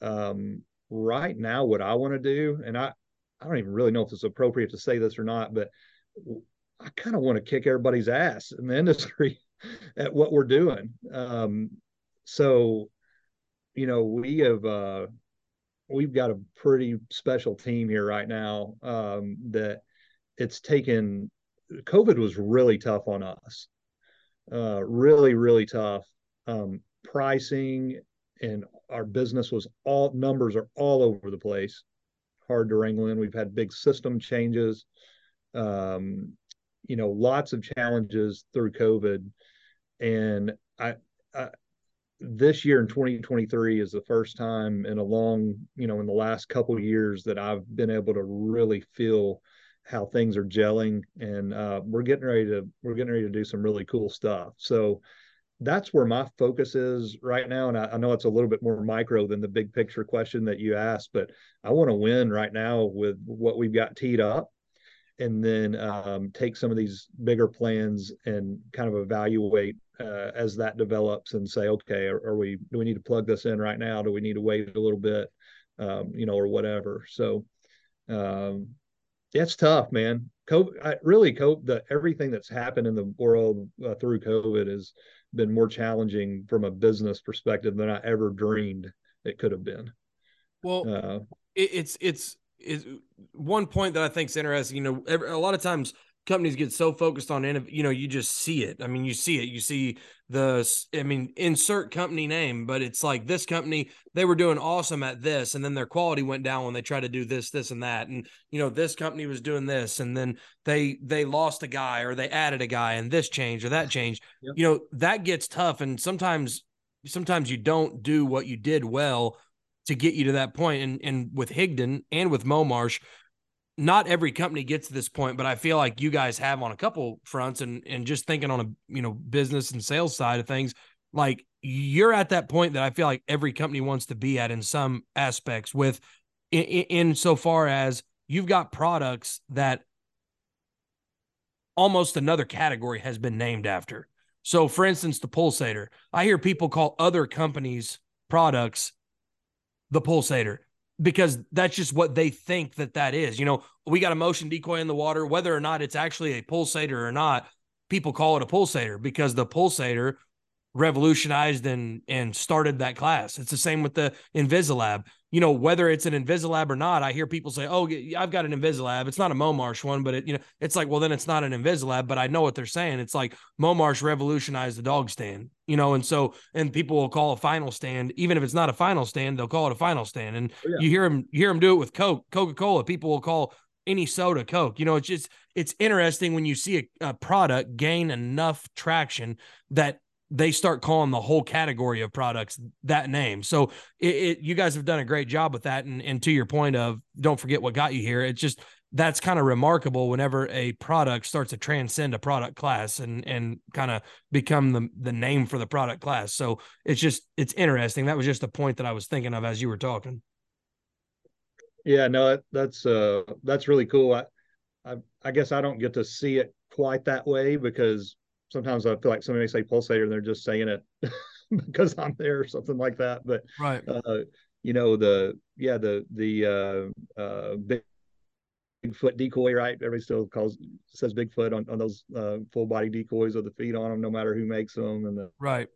um, right now what i want to do and i i don't even really know if it's appropriate to say this or not but i kind of want to kick everybody's ass in the *laughs* industry at what we're doing. Um, so, you know, we have uh, we've got a pretty special team here right now um, that it's taken. COVID was really tough on us, uh, really, really tough. Um, pricing and our business was all numbers are all over the place, hard to wrangle in. We've had big system changes. um, you know, lots of challenges through COVID, and I, I this year in 2023 is the first time in a long, you know, in the last couple years that I've been able to really feel how things are gelling, and uh, we're getting ready to we're getting ready to do some really cool stuff. So that's where my focus is right now. And I, I, know it's a little bit more micro than the big picture question that you asked, but I want to win right now with what we've got teed up and then um, take some of these bigger plans and kind of evaluate uh, as that develops and say, okay, are, are, we, do we need to plug this in right now? Do we need to wait a little bit, um, you know, or whatever. So um, it's tough, man. COVID, I, really, COVID, the, everything that's happened in the world uh, through COVID has been more challenging from a business perspective than I ever dreamed it could have been. Well, uh, it, it's it's it's one point that I think is interesting. You know, every, a lot of times companies get so focused on you know you just see it i mean you see it you see the i mean insert company name but it's like this company they were doing awesome at this and then their quality went down when they tried to do this this and that and you know this company was doing this and then they they lost a guy or they added a guy and this changed or that *laughs* changed yep. you know that gets tough and sometimes sometimes you don't do what you did well to get you to that point and and with Higdon and with Momarsh not every company gets to this point, but I feel like you guys have on a couple fronts and and just thinking on a you know business and sales side of things, like you're at that point that I feel like every company wants to be at in some aspects with in, in so far as you've got products that almost another category has been named after. So for instance, the pulsator. I hear people call other companies products the pulsator because that's just what they think that that is. You know, we got a motion decoy in the water, whether or not it's actually a pulsator or not. People call it a pulsator because the pulsator revolutionized and and started that class. It's the same with the Invisilab. You know, whether it's an Invisilab or not, I hear people say, "Oh, I've got an Invisilab. It's not a Momarsh one, but it, you know, it's like, well, then it's not an Invisilab." But I know what they're saying. It's like Momarsh revolutionized the dog stand. You know, and so and people will call a final stand, even if it's not a final stand, they'll call it a final stand. And oh, yeah. you hear them, you hear them do it with Coke, Coca Cola. People will call any soda Coke. You know, it's just it's interesting when you see a, a product gain enough traction that they start calling the whole category of products that name. So it, it, you guys have done a great job with that. And, and to your point of don't forget what got you here. It's just that's kind of remarkable whenever a product starts to transcend a product class and and kind of become the the name for the product class. So it's just it's interesting. That was just a point that I was thinking of as you were talking. Yeah, no, that's uh that's really cool. I I, I guess I don't get to see it quite that way because sometimes I feel like somebody may say pulsator and they're just saying it *laughs* because I'm there or something like that. But right, uh, you know the yeah the the uh, uh, big Bigfoot decoy, right? Everybody still calls says Bigfoot on, on those uh, full body decoys with the feet on them, no matter who makes them. And the right,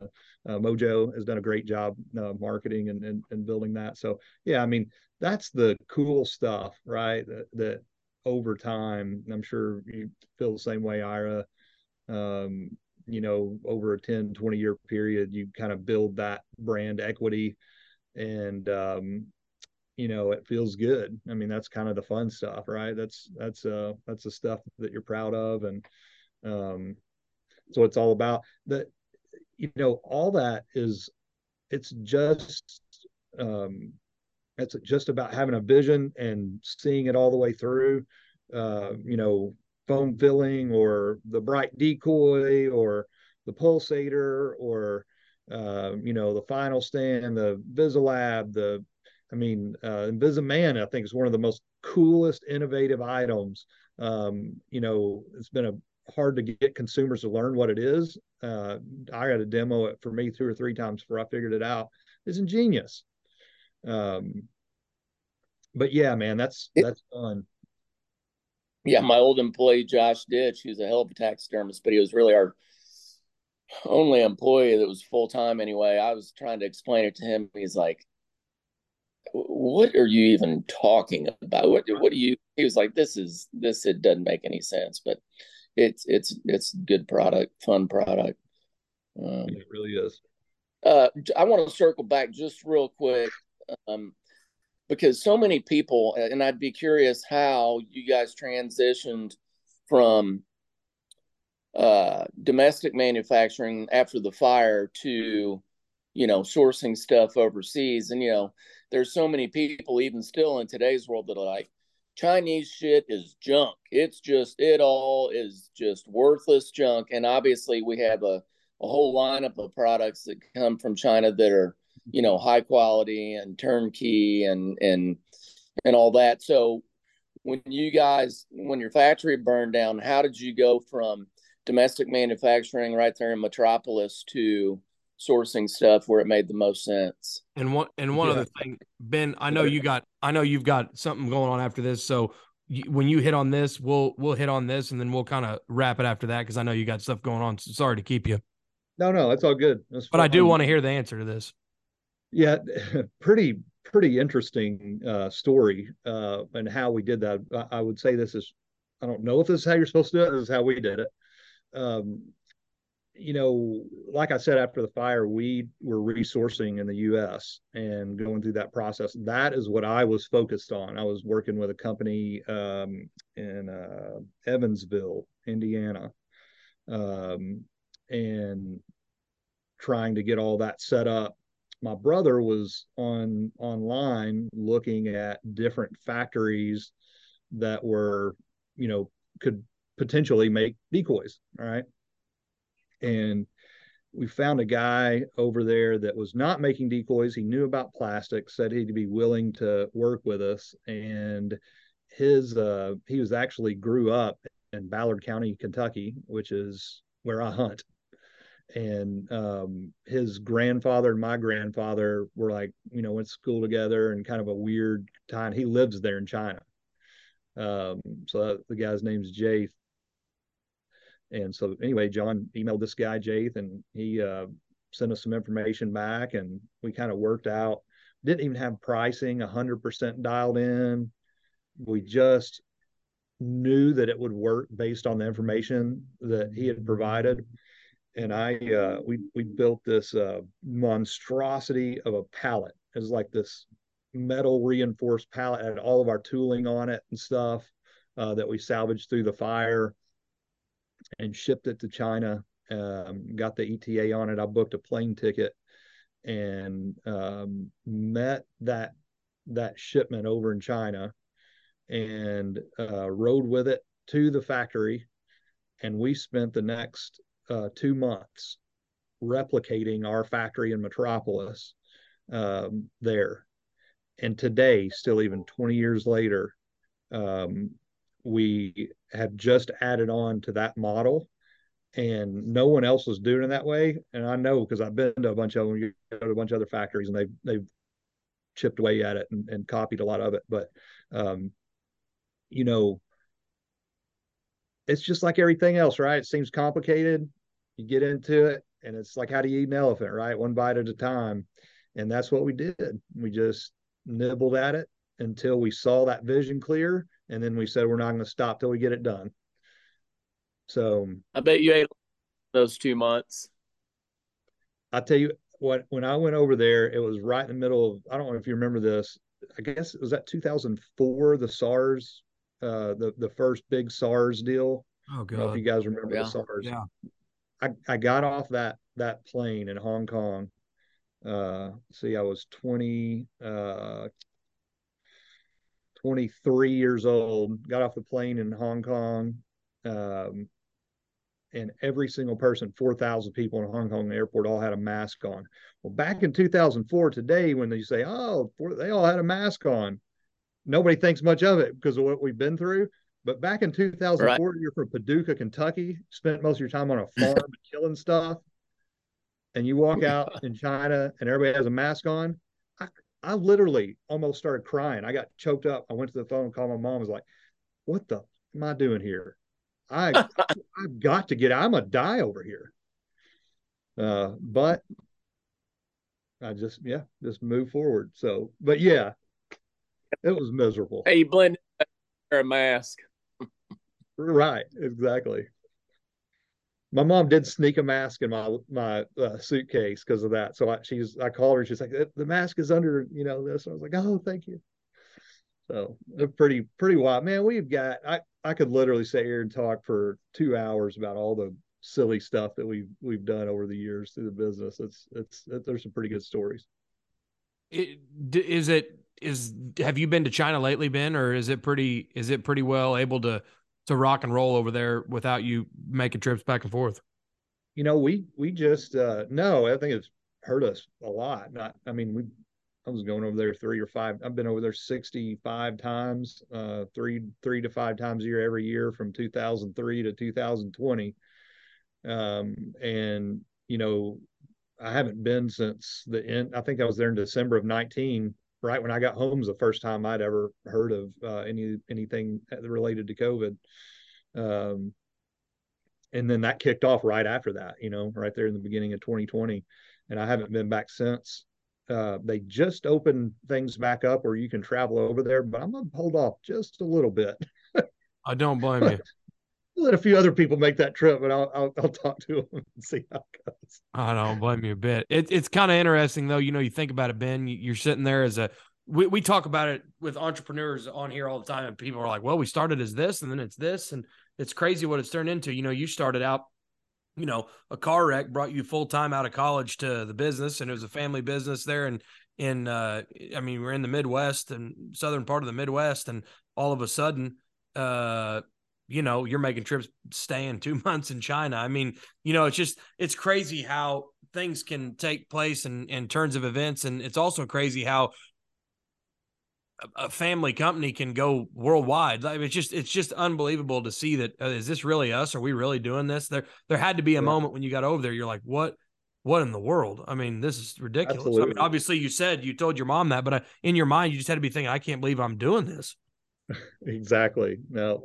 uh, Mojo has done a great job uh, marketing and, and, and building that. So yeah, I mean that's the cool stuff, right? That, that over time, I'm sure you feel the same way, Ira um, you know, over a 10, 20 year period, you kind of build that brand equity and, um, you know, it feels good. I mean, that's kind of the fun stuff, right? That's, that's, uh, that's the stuff that you're proud of. And, um, so it's all about that, you know, all that is, it's just, um, it's just about having a vision and seeing it all the way through. Uh, you know, foam filling or the bright decoy or the pulsator or uh, you know the final stand the Visilab the I mean uh, Invisiman I think is one of the most coolest innovative items. Um, you know it's been a hard to get consumers to learn what it is. Uh, I had to demo it for me two or three times before I figured it out. It's ingenious. Um, but yeah man that's that's fun yeah, my old employee Josh Ditch, who's a hell of a taxidermist, but he was really our only employee that was full time anyway. I was trying to explain it to him. He's like, "What are you even talking about? What what do you?" He was like, "This is this. It doesn't make any sense, but it's it's it's good product, fun product. Um, it really is." Uh, I want to circle back just real quick. Um, because so many people, and I'd be curious how you guys transitioned from uh, domestic manufacturing after the fire to, you know, sourcing stuff overseas. And, you know, there's so many people, even still in today's world, that are like, Chinese shit is junk. It's just, it all is just worthless junk. And obviously, we have a, a whole lineup of products that come from China that are, you know, high quality and turnkey and, and, and all that. So, when you guys, when your factory burned down, how did you go from domestic manufacturing right there in Metropolis to sourcing stuff where it made the most sense. And one and one yeah. other thing, Ben, I know you got I know you've got something going on after this, so when you hit on this, we'll we'll hit on this and then we'll kind of wrap it after that because I know you got stuff going on. So sorry to keep you. No, no, that's all good. That's but I do want to hear the answer to this. Yeah, *laughs* pretty pretty interesting uh, story uh, and how we did that. I, I would say this is I don't know if this is how you're supposed to do it. This is how we did it um, you know, like I said, after the fire, we were resourcing in the U.S. and going through that process. That is what I was focused on. I was working with a company um, in uh, Evansville, Indiana, um, and trying to get all that set up. My brother was on online looking at different factories that were, you know, could potentially make decoys. right And we found a guy over there that was not making decoys. He knew about plastic said he'd be willing to work with us. And his, uh, he was actually grew up in Ballard County, Kentucky, which is where I hunt. And um, his grandfather and my grandfather were like, you know, went to school together and kind of a weird time. He lives there in China. Um, so the guy's name's Jay and so anyway, John emailed this guy Jaith, and he uh, sent us some information back, and we kind of worked out. Didn't even have pricing 100% dialed in. We just knew that it would work based on the information that he had provided. And I, uh, we we built this uh, monstrosity of a pallet. It was like this metal reinforced pallet had all of our tooling on it and stuff uh, that we salvaged through the fire and shipped it to China. Um, got the ETA on it. I booked a plane ticket and um, met that that shipment over in China and uh, rode with it to the factory. And we spent the next uh, two months replicating our factory in Metropolis um, there. And today, still even 20 years later, um, we have just added on to that model and no one else is doing it that way. And I know because I've been to a bunch of them, you go to a bunch of other factories and they've they've chipped away at it and, and copied a lot of it. But um, you know, it's just like everything else, right? It seems complicated. You get into it, and it's like how do you eat an elephant, right? One bite at a time. And that's what we did. We just nibbled at it until we saw that vision clear and then we said we're not going to stop till we get it done. So I bet you ate those two months. I tell you what, when I went over there, it was right in the middle of. I don't know if you remember this. I guess it was that 2004, the SARS, uh, the the first big SARS deal. Oh god! if you guys remember yeah. the SARS. Yeah. I I got off that that plane in Hong Kong. Uh, see, I was 20. Uh, 23 years old, got off the plane in Hong Kong. Um, and every single person, 4,000 people in Hong Kong airport, all had a mask on. Well, back in 2004, today, when they say, oh, they all had a mask on, nobody thinks much of it because of what we've been through. But back in 2004, right. you're from Paducah, Kentucky, spent most of your time on a *laughs* farm killing stuff. And you walk out *laughs* in China and everybody has a mask on. I I literally almost started crying. I got choked up. I went to the phone and called my mom. I was like, "What the am I doing here? I *laughs* I've got to get. I'm gonna die over here." Uh, but I just yeah, just move forward. So, but yeah, it was miserable. Hey, you blend a mask. Right, exactly my mom did sneak a mask in my my uh, suitcase because of that. So I, she's I called her. She's like, the mask is under you know this. I was like, oh, thank you. So pretty pretty wild, man. We've got I I could literally sit here and talk for two hours about all the silly stuff that we've we've done over the years through the business. It's it's it, there's some pretty good stories. It, is it is have you been to China lately, Ben, or is it pretty is it pretty well able to to rock and roll over there without you making trips back and forth? You know, we we just uh no, I think it's hurt us a lot. Not I mean, we I was going over there three or five. I've been over there 65 times, uh, three, three to five times a year every year from 2003 to 2020. Um, and, you know, I haven't been since the end. I think I was there in December of 19, right when I got home was the first time I'd ever heard of uh, any anything related to COVID. Um, and then that kicked off right after that, you know, right there in the beginning of 2020. And I haven't been back since. Uh, they just opened things back up where you can travel over there, but I'm gonna hold off just a little bit. I don't blame you. *laughs* Let a few other people make that trip, but I'll I'll, I'll talk to them and see how it goes. I don't blame you a bit. It, it's kind of interesting though. You know, you think about it, Ben. You're sitting there as a we, we talk about it with entrepreneurs on here all the time, and people are like, "Well, we started as this, and then it's this, and it's crazy what it's turned into." You know, you started out you know, a car wreck brought you full time out of college to the business, and it was a family business there. And in, uh, I mean, we're in the Midwest and southern part of the Midwest, and all of a sudden, uh, you know, you're making trips, staying two *laughs* months in China. I mean, you know, it's just it's crazy how things can take place in in terms of events, and it's also crazy how a family company can go worldwide. Like it's just it's just unbelievable to see that. Uh, is this really us? Are we really doing this? There there had to be a yeah. moment when you got over there. You're like, what? What in the world? I mean, this is ridiculous. Absolutely. I mean, obviously, you said you told your mom that, but uh, in your mind, you just had to be thinking, I can't believe I'm doing this. *laughs* exactly. No,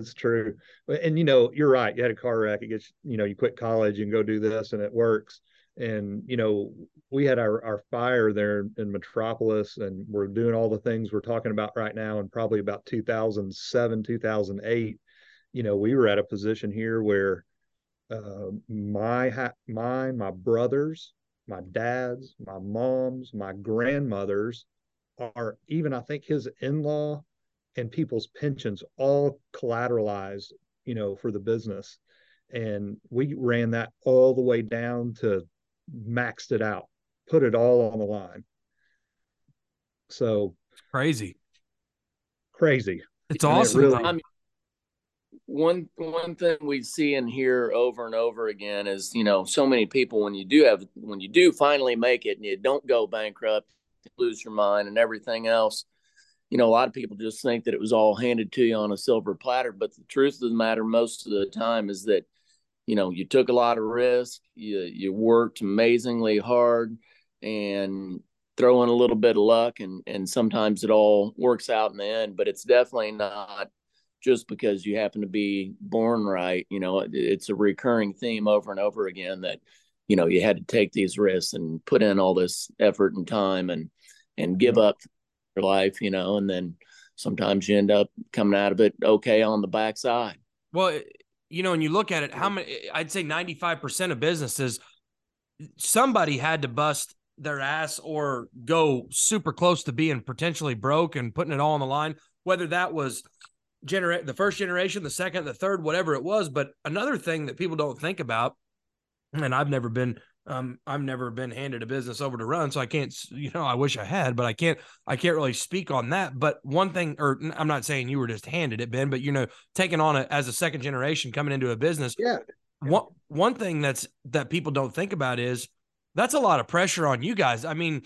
it's true. And you know, you're right. You had a car wreck. It gets you know, you quit college and go do this, and it works and you know we had our, our fire there in metropolis and we're doing all the things we're talking about right now and probably about 2007 2008 you know we were at a position here where uh, my my my brothers my dads my moms my grandmothers are even i think his in-law and people's pensions all collateralized you know for the business and we ran that all the way down to maxed it out, put it all on the line. So crazy, crazy. It's and awesome. It really, I mean, one one thing we see and hear over and over again is you know so many people when you do have when you do finally make it and you don't go bankrupt, lose your mind and everything else. You know, a lot of people just think that it was all handed to you on a silver platter, but the truth of the matter most of the time is that you know you took a lot of risk you you worked amazingly hard and throw in a little bit of luck and and sometimes it all works out in the end but it's definitely not just because you happen to be born right you know it, it's a recurring theme over and over again that you know you had to take these risks and put in all this effort and time and and give mm-hmm. up your life you know and then sometimes you end up coming out of it okay on the backside well you know, and you look at it, how many, I'd say 95% of businesses, somebody had to bust their ass or go super close to being potentially broke and putting it all on the line, whether that was generate the first generation, the second, the third, whatever it was. But another thing that people don't think about, and I've never been um, I've never been handed a business over to run, so I can't. You know, I wish I had, but I can't. I can't really speak on that. But one thing, or I'm not saying you were just handed it, Ben, but you know, taking on it as a second generation coming into a business. Yeah. One one thing that's that people don't think about is that's a lot of pressure on you guys. I mean,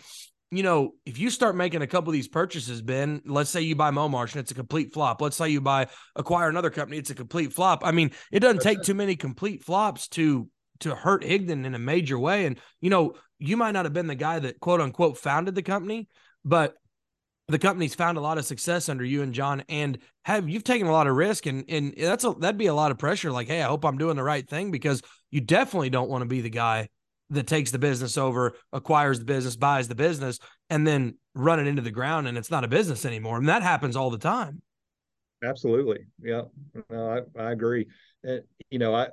you know, if you start making a couple of these purchases, Ben, let's say you buy Momarsh and it's a complete flop. Let's say you buy acquire another company, it's a complete flop. I mean, it doesn't take too many complete flops to to hurt Higdon in a major way. And you know, you might not have been the guy that quote unquote founded the company, but the company's found a lot of success under you and John, and have you've taken a lot of risk, and and that's a that'd be a lot of pressure. Like, hey, I hope I'm doing the right thing because you definitely don't want to be the guy that takes the business over, acquires the business, buys the business, and then run it into the ground, and it's not a business anymore. And that happens all the time. Absolutely, yeah, no, I I agree. And you know, I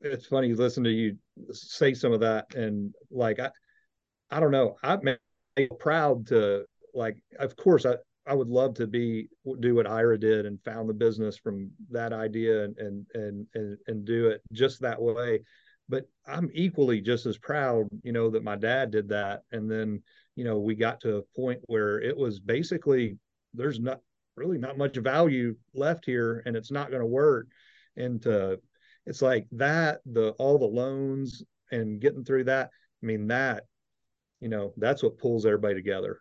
it's funny listen to you say some of that and like I I don't know I'm proud to like of course I I would love to be do what Ira did and found the business from that idea and and and and, and do it just that way. But I'm equally just as proud, you know, that my dad did that. And then, you know, we got to a point where it was basically there's not really not much value left here and it's not going to work. And to, it's like that, the all the loans and getting through that. I mean, that, you know, that's what pulls everybody together.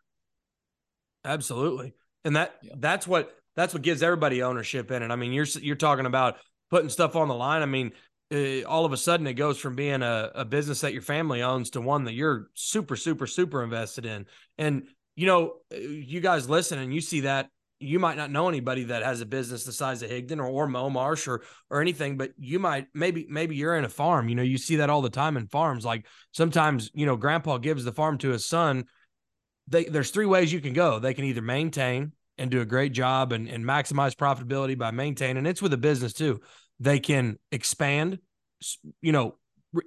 Absolutely. And that yeah. that's what that's what gives everybody ownership in it. I mean, you're you're talking about putting stuff on the line. I mean, uh, all of a sudden it goes from being a, a business that your family owns to one that you're super super super invested in. And you know, uh, you guys listen and you see that you might not know anybody that has a business the size of Higdon or, or Momarsh or or anything, but you might maybe maybe you're in a farm. You know, you see that all the time in farms. Like sometimes, you know, grandpa gives the farm to his son they, there's three ways you can go. They can either maintain and do a great job and, and maximize profitability by maintaining. It's with a business too. They can expand, you know,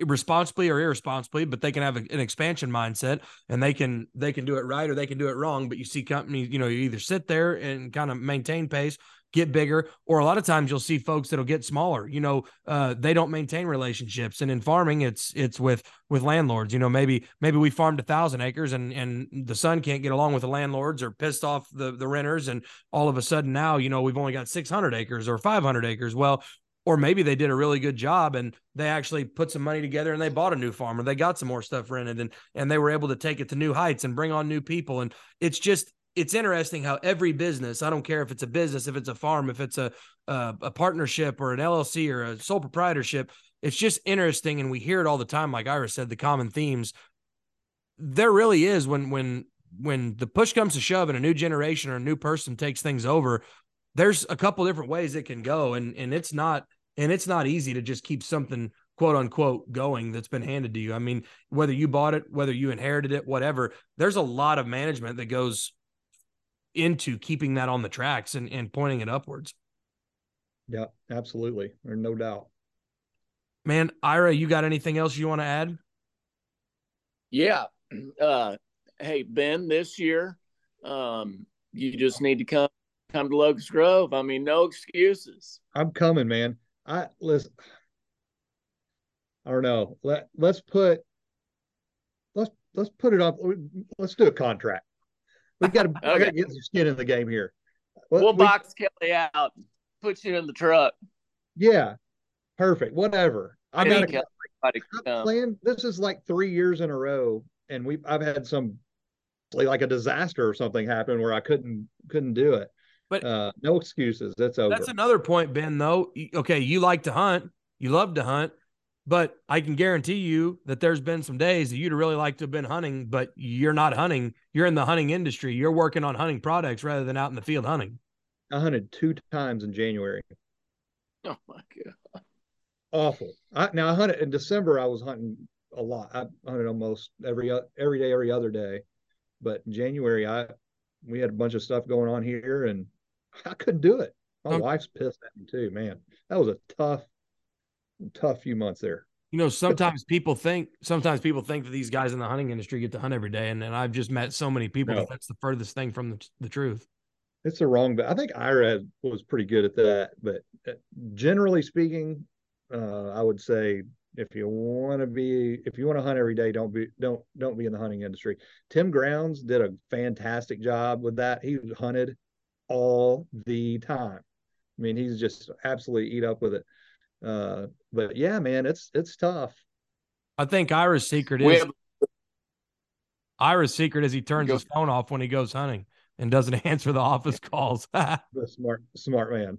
responsibly or irresponsibly, but they can have a, an expansion mindset and they can they can do it right or they can do it wrong. But you see companies, you know, you either sit there and kind of maintain pace get bigger or a lot of times you'll see folks that'll get smaller you know uh, they don't maintain relationships and in farming it's it's with with landlords you know maybe maybe we farmed a thousand acres and and the son can't get along with the landlords or pissed off the the renters and all of a sudden now you know we've only got 600 acres or 500 acres well or maybe they did a really good job and they actually put some money together and they bought a new farm or they got some more stuff rented and and they were able to take it to new heights and bring on new people and it's just it's interesting how every business, I don't care if it's a business, if it's a farm, if it's a, a, a partnership or an LLC or a sole proprietorship, it's just interesting. And we hear it all the time. Like Ira said, the common themes there really is when, when, when the push comes to shove and a new generation or a new person takes things over, there's a couple different ways it can go. And, and it's not, and it's not easy to just keep something quote unquote going that's been handed to you. I mean, whether you bought it, whether you inherited it, whatever, there's a lot of management that goes into keeping that on the tracks and, and pointing it upwards. Yeah, absolutely. There's no doubt. Man, Ira, you got anything else you want to add? Yeah. *clears throat* Uh, hey, Ben, this year, um, you just need to come come to Locust Grove. I mean, no excuses. I'm coming, man. I listen. I don't know. Let let's put let's let's put it up. Let's do a contract. We've got *laughs* to okay. get some skin in the game here. Well, we'll we, box Kelly out, put you in the truck. Yeah, perfect. Whatever. I, got plan. This is like three years in a row, and we I've had some like a disaster or something happen where I couldn't couldn't do it. But uh, no excuses. That's over. That's another point, Ben. Though, okay, you like to hunt, you love to hunt. But I can guarantee you that there's been some days that you'd really like to have been hunting, but you're not hunting. You're in the hunting industry. You're working on hunting products rather than out in the field hunting. I hunted two times in January. Oh my god! Awful. I, now I hunted in December. I was hunting a lot. I hunted almost every every day, every other day. But in January, I we had a bunch of stuff going on here, and I couldn't do it. My okay. wife's pissed at me too. Man, that was a tough tough few months there. You know, sometimes people think sometimes people think that these guys in the hunting industry get to hunt every day, and, and I've just met so many people no. that that's the furthest thing from the, the truth. It's the wrong, but I think Ira was pretty good at that. But uh, generally speaking, uh, I would say if you want to be if you want to hunt every day, don't be don't don't be in the hunting industry. Tim Grounds did a fantastic job with that. He hunted all the time. I mean, he's just absolutely eat up with it. Uh, but yeah, man, it's it's tough. I think Ira's secret is have, Ira's secret is he turns his phone off when he goes hunting and doesn't *laughs* answer the office calls. *laughs* the smart smart man.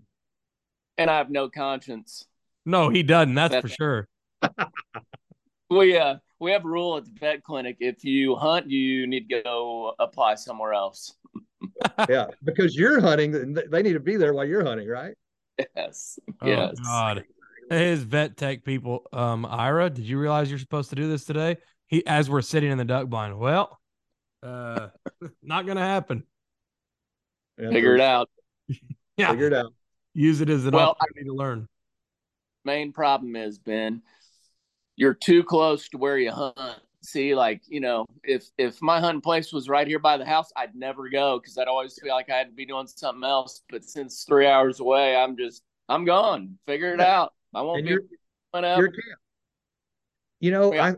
And I have no conscience. No, he doesn't. That's, that's for sure. *laughs* we uh we have a rule at the vet clinic: if you hunt, you need to go apply somewhere else. Yeah, because you're hunting, they need to be there while you're hunting, right? Yes. Oh, yes. God. His vet tech people. Um, Ira, did you realize you're supposed to do this today? He as we're sitting in the duck blind. Well, uh, *laughs* not gonna happen. Figure it out. *laughs* yeah. Figure it out. Use it as an well, opportunity to learn. Main problem is Ben, you're too close to where you hunt. See like you know if if my hunting place was right here by the house i'd never go because i'd always feel like i had to be doing something else but since three hours away i'm just i'm gone figure it out i won't And be you're- going out. Camp. You know, Yeah.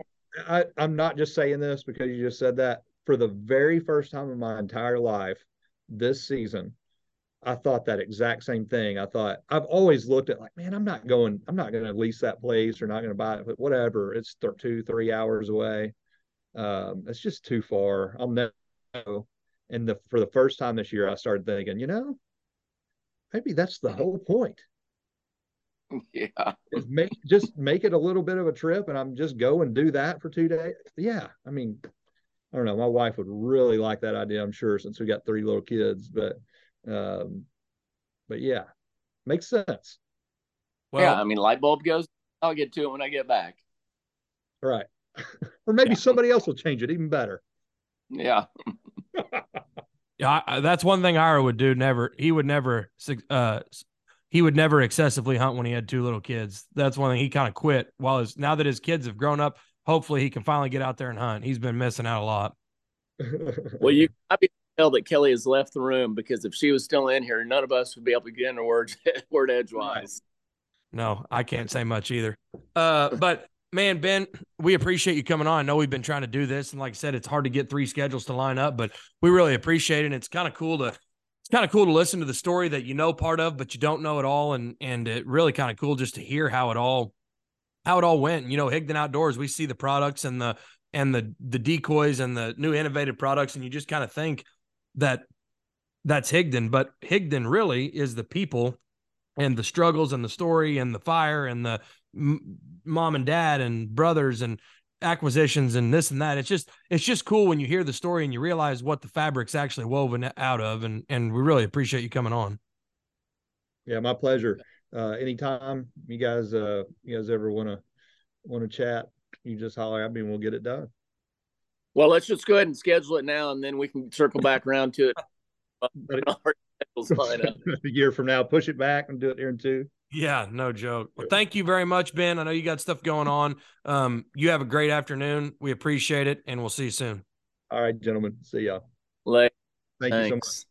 I, I I'm not just saying this because you just said that. For the very first time in my entire life, this season, I thought that exact same thing. I thought I've always looked at like, man, I'm not going, I'm not going to lease that place or not going to buy it, but whatever. It's th- two, three hours away. Um, it's just too far. I'll never go. And the for the first time this year, I started thinking, you know, maybe that's the whole point *laughs* yeah make just make it a little bit of a trip and I'm just go and do that for two days. Yeah. I mean, I don't know. My wife would really like that idea, I'm sure, since we got three little kids. But um, but yeah, makes sense. Well, yeah i mean light bulb goes i'll get to it when i get back Right. *laughs* or maybe Yeah. somebody else will change it even better. yeah *laughs* Yeah, I, that's one thing Ira would do. Never, he would never, uh, he would never excessively hunt when he had two little kids. That's one thing he kind of quit. While his now that his kids have grown up, hopefully he can finally get out there and hunt. He's been missing out a lot. well you i be tell that kelly has left the room because if she was still in here none of us would be able to get in a word *laughs* word edgewise No, I can't say much either. Uh, but man, Ben, we appreciate you coming on. I know we've been trying to do this, and like I said, it's hard to get three schedules to line up, but we really appreciate it. And it's kind of cool to it's kind of cool to listen to the story that you know part of, but you don't know it all, and and it really kind of cool just to hear how it all how it all went. You know, Higdon Outdoors, we see the products and the and the the decoys and the new innovative products, and you just kind of think that that's Higdon, but Higdon really is the people and the struggles and the story and the fire and the m- mom and dad and brothers and acquisitions and this and that. It's just it's just cool when you hear the story and you realize what the fabric's actually woven out of, and and we really appreciate you coming on. yeah, my pleasure. Uh, anytime you guys, uh, you guys ever want to want to chat, you just holler at me and we'll get it done. Well let's just go ahead and schedule it now and then we can circle back around to it But when *laughs* our schedules line up. *laughs* a year from now, push it back and do it here in two. Yeah, no joke. Well, thank you very much, Ben. I know you got stuff going on. Um, you have a great afternoon. We appreciate it, and we'll see you soon. All right, gentlemen. See y'all. Like, Thank you so much. thanks